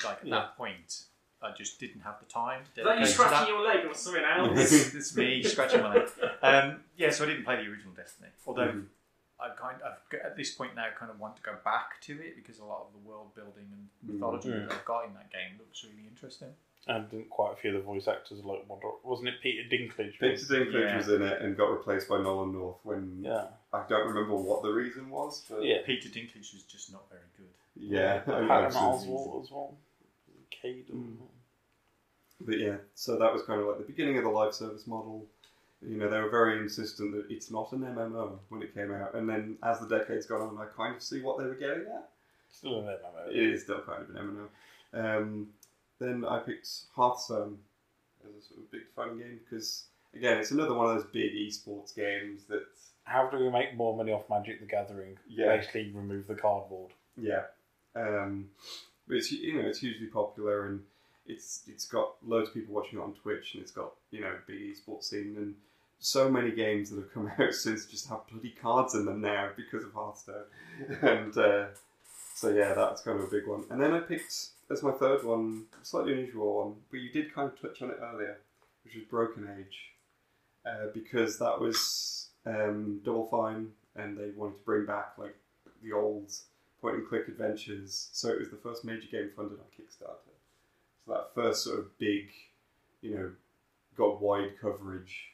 E: like at
C: Yeah.
E: that point, I just didn't have the time.
B: Is that you
E: dedicated to
B: scratching your leg or something else?
E: it's, it's me scratching my leg. Um, yeah, so I didn't play the original Destiny. Although
A: Mhm.
E: I kind of at this point now kind of want to go back to it because a lot of the world building and mythology
C: Mhm.
E: that I've got in that game looks really interesting.
C: And didn't quite a few of the voice actors like wonder, wasn't it Peter Dinklage?
A: Peter Dinklage
E: Yeah.
A: was in it and got replaced by Nolan North when
C: Yeah.
A: I don't remember what the reason was. But
C: Yeah.
E: Peter Dinklage was just not very good.
A: yeah, I- I've
C: Patton Oswalt as well. Caden.
A: But yeah, so that was kind of like the beginning of the live service model. You know, they were very insistent that it's not an MMO when it came out, and then as the decade's gone on, I kind of see what they were getting at.
C: Still an MMO.
A: It is still kind of an MMO. Um, then I picked Hearthstone as a sort of big fun game because again, it's another one of those big esports games that
C: How do we make more money off Magic the Gathering?
A: Yeah.
C: Basically, remove the cardboard.
A: Yeah, um, but it's you know it's hugely popular, and it's it's got loads of people watching it on Twitch, and it's got you know big esports scene, and so many games that have come out since just have bloody cards in them now because of Hearthstone, and uh, so yeah, that's kind of a big one. And then I picked as my third one, slightly unusual one, but you did kind of touch on it earlier, which was Broken Age, uh, because that was um, Double Fine, and they wanted to bring back like the old point and click adventures. So it was the first major game funded on Kickstarter. So that first sort of big, you know, got wide coverage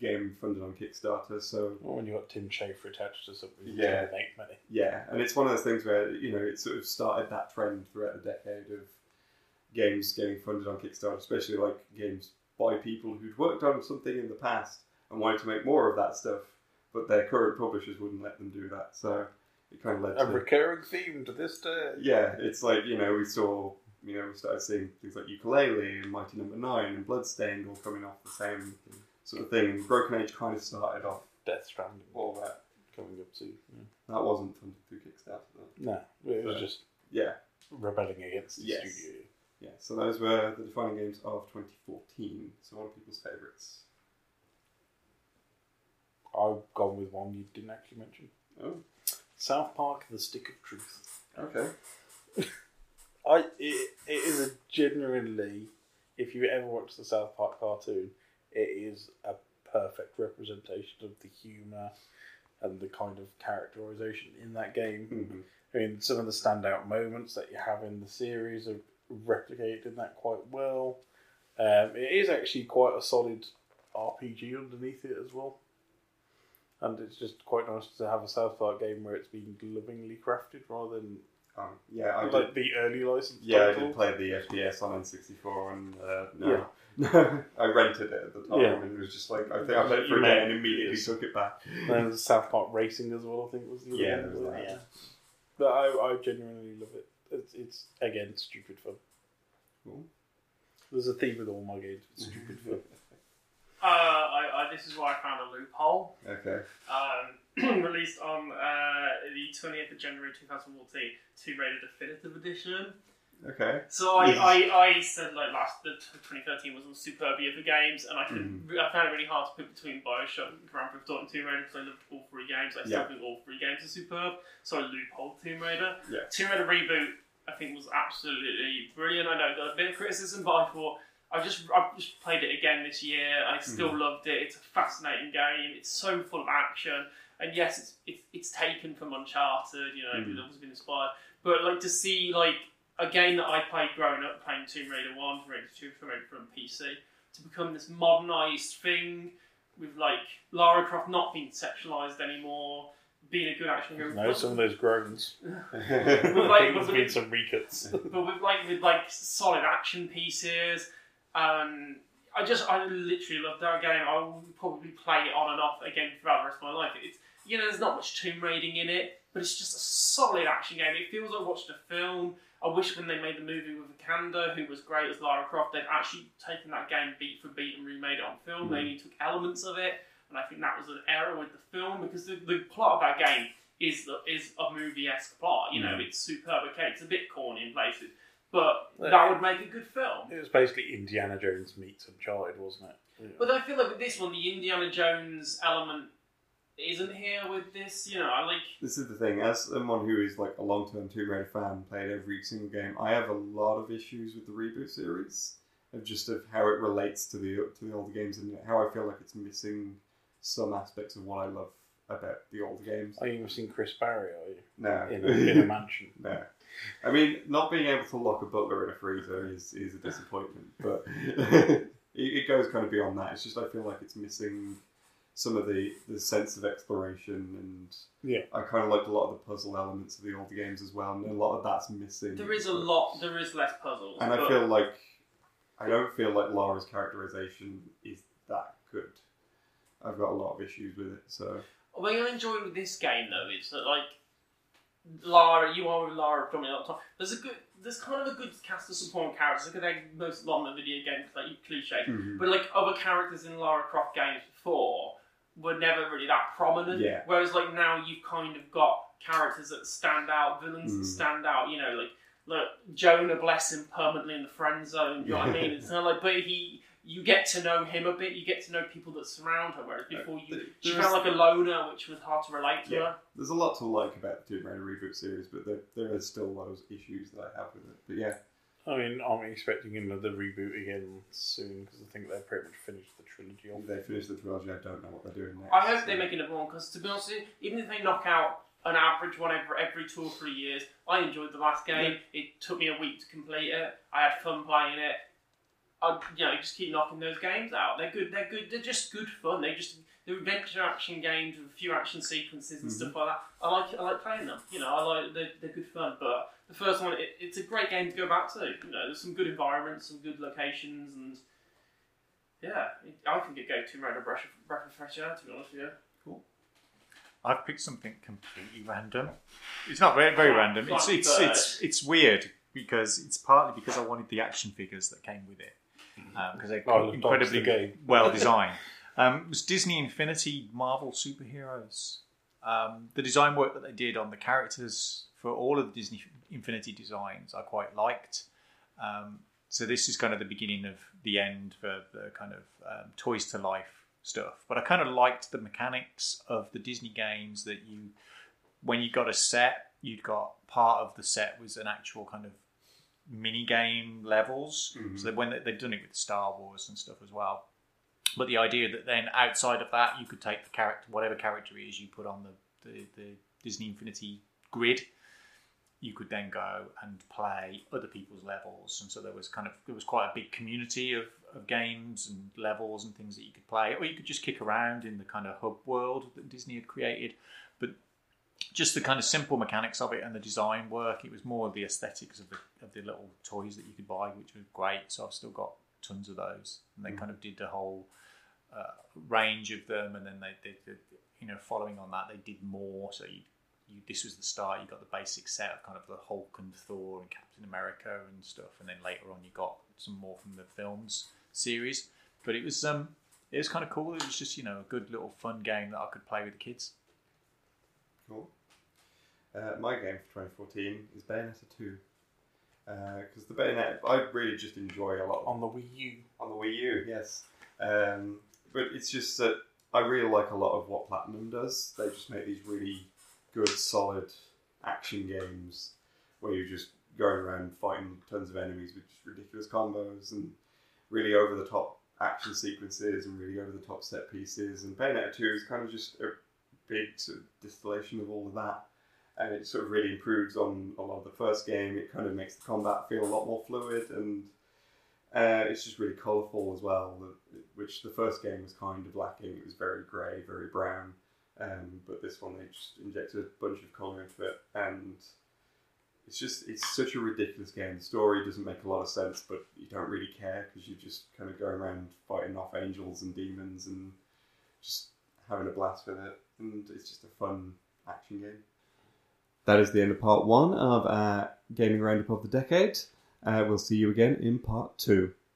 A: game funded on Kickstarter. So
C: Well, when you got Tim Schafer attached to something,
A: Yeah.
C: make money.
A: yeah, and it's one of those things where you know it sort of started that trend throughout the decade of games getting funded on Kickstarter, especially like games by people who'd worked on something in the past and wanted to make more of that stuff, but their current publishers wouldn't let them do that. So it kind of led
C: A
A: to
C: recurring theme to this day.
A: yeah, it's like you know we saw you know we started seeing things like Yooka-Laylee and Mighty Number Nine and Bloodstained all coming off the same sort of thing. And Broken Age kind of started off
C: Death Stranding
A: all that.
C: coming up soon. Yeah.
A: That wasn't funded through Kickstarter. Though.
C: No, it was
A: So,
C: just
A: yeah,
C: rebelling against the
A: Yes.
C: studio.
A: yeah. So those were the defining games of 2014. So one of people's favourites.
C: I've gone with one you didn't actually mention.
A: Oh,
C: South Park: The Stick of Truth.
A: okay.
C: I it, it is a genuinely, if you ever watch the South Park cartoon, it is a perfect representation of the humour and the kind of characterization in that game.
A: Mhm.
C: I mean, some of the standout moments that you have in the series are replicated in that quite well. Um, it is actually quite a solid RPG underneath it as well. And it's just quite nice to have a South Park game where it's been lovingly crafted rather than
A: Um, yeah, I
C: like
A: did.
C: the early license.
A: Yeah, I did play the FPS on N64, and uh, no, I rented it at the time,
C: Yeah.
A: and it was just like I think I played it for a day and immediately
C: yes.
A: took it back.
C: And South Park Racing as well, I think was the other
A: Yeah,
C: one,
A: was.
C: Yeah. But I, I genuinely love it. It's, it's again stupid fun.
A: Cool.
C: There's a theme with all my games. It's stupid fun.
B: Uh, I, I, this is where I found a loophole.
A: Okay.
B: Um, released on uh, the 20th of January 2014, Tomb Raider Definitive Edition.
A: Okay.
B: So I,
A: Yes.
B: I, I said like last the 2013 was a superb year for games, and I could
A: Mhm.
B: I found it really hard to put between Bioshock, Grand Theft Auto, and Tomb Raider because I loved all three games. I still
A: Yeah.
B: think all three games are superb. So I loophole Tomb Raider.
A: Yeah.
B: Tomb Raider reboot I think was absolutely brilliant. I know it got a bit of criticism, but I thought I just I've just played it again this year. I still
A: Mhm.
B: loved it. It's a fascinating game. It's so full of action, and yes, it's it's, it's taken from Uncharted. You know,
A: Mhm.
B: it's been inspired, but like to see like a game that I played growing up, playing Tomb Raider One, Tomb Raider Two, Tomb Raider from PC, to become this modernized thing with like Lara Croft not being sexualized anymore, being a good action hero.
C: No, some of those groans.
B: With, like,
C: There's been some recuts.
B: but with like with like solid action pieces. Um, I just I literally love that game. I will probably play it on and off again throughout the rest of my life. It's you know there's not much tomb raiding in it, but it's just a solid action game. It feels like I watched a film. I wish when they made the movie with Vikander, who was great as Lara Croft, they'd actually taken that game beat for beat and remade it on film. They only took elements of it, and I think that was an error with the film because the, the plot of that game is the, is a movie esque plot. You know,
C: Mm.
B: it's superb. Okay, it's a bit corny in places, but
C: Yeah.
B: that would make a good film.
C: It was basically Indiana Jones meets Uncharted, wasn't it?
B: But I feel like with this one, the Indiana Jones element isn't here with this. You know, I like.
A: This is the thing. As someone who is like a long-term Tomb Raider fan, played every single game, I have a lot of issues with the reboot series of just of how it relates to the to the older games and how I feel like it's missing some aspects of what I love about the older games.
C: Are you missing Chris Barry? Are you?
A: No.
C: In a, in a mansion.
A: No. I mean, not being able to lock a butler in a freezer is, is a disappointment, but it, it goes kind of beyond that. It's just I feel like it's missing some of the, the sense of exploration, and
C: Yeah.
A: I kind of liked a lot of the puzzle elements of the older games as well, and a lot of that's missing.
B: There is a lot. There is less puzzles.
A: and I feel like I don't feel like Lara's characterization is that good. I've got a lot of issues with it, so
B: What I enjoy with this game though is that like Lara, you are with Lara from the top. There's a good, there's kind of a good cast of supporting characters. Look at like most the video games like cliche,
A: Mhm.
B: but like other characters in Lara Croft games before were never really that prominent.
A: Yeah.
B: Whereas like now you've kind of got characters that stand out, villains that
A: Mhm.
B: stand out. You know, like look, Jonah bless him permanently in the friend zone. You know what I mean? It's not like, but he, you get to know him a bit. You get to know people that surround her. Whereas before, you she felt like a loner, which was hard to relate to
A: Yeah,
B: her.
A: there's a lot to like about the Tomb Raider reboot series, but there, there are still those issues that I have with it. But yeah,
C: I mean, I'm expecting another reboot again soon because I think they've pretty much finished the trilogy off.
A: they finished the trilogy. I don't know what they're doing next.
B: I hope they make another one because, to be honest, with you, even if they knock out an average one every, every two or three years, I enjoyed the last game. It took me a week to complete it. I had fun playing it. I, you know, just keep knocking those games out. They're good. They're good. They're just good fun. They just they're adventure action games with a few action sequences and
A: Mhm.
B: stuff like that. I like I like playing them. You know, I like they're, they're good fun. But the first one, it, it's a great game to go back to. You know, there's some good environments, some good locations, and yeah, it, I think it gave Tomb Raider a breath of, breath of fresh air. To be honest with you.
A: Cool.
E: I've picked something completely random. It's not very very random. It's it's it's it's weird because it's partly because I wanted the action figures that came with it because they're
C: Oh,
E: incredibly
C: the
E: well designed. Um, it was Disney Infinity Marvel superheroes. Um, the design work that they did on the characters for all of the Disney Infinity designs, I quite liked. Um, so this is kind of the beginning of the end for the kind of um, toys to life stuff. But I kind of liked the mechanics of the Disney games that you, when you got a set, you'd got part of the set was an actual kind of mini game levels. Mm-hmm. So that when they, they've done it with Star Wars and stuff as well. But the idea that then outside of that, you could take the character, whatever character it is you put on the, the, the Disney Infinity grid, you could then go and play other people's levels. And so there was kind of there was quite a big community of, of games and levels and things that you could play, or you could just kick around in the kind of hub world that Disney had created. Just the kind of simple mechanics of it and the design work, it was more the aesthetics of the of the little toys that you could buy, which was great. So I've still got tons of those, and they kind of did the whole uh, range of them, and then they did, the, you know, following on that, they did more. So you, you, this was the start. You got the basic set of kind of the Hulk and Thor and Captain America and stuff, and then later on you got some more from the films series. But it was um, it was kind of cool. It was just you know a good little fun game that I could play with the kids.
A: Cool. Uh, my game for 2014 is Bayonetta 2. Because the Bayonetta, I really just enjoy a lot.
C: On the Wii U.
A: On the Wii U, yes. Um, but it's just that I really like a lot of what Platinum does. They just make these really good, solid action games where you're just going around fighting tons of enemies with just ridiculous combos and really over the top action sequences and really over the top set pieces. And Bayonetta 2 is kind of just a big sort of distillation of all of that. And it sort of really improves on a lot of the first game. It kind of makes the combat feel a lot more fluid and uh, it's just really colourful as well, which the first game was kind of lacking. It was very grey, very brown. Um, but this one, they just injected a bunch of colour into it. And it's just, it's such a ridiculous game. The story doesn't make a lot of sense, but you don't really care because you're just kind of going around fighting off angels and demons and just having a blast with it. And it's just a fun action game. That is the end of part one of our gaming roundup of the decade. Uh, we'll see you again in part two.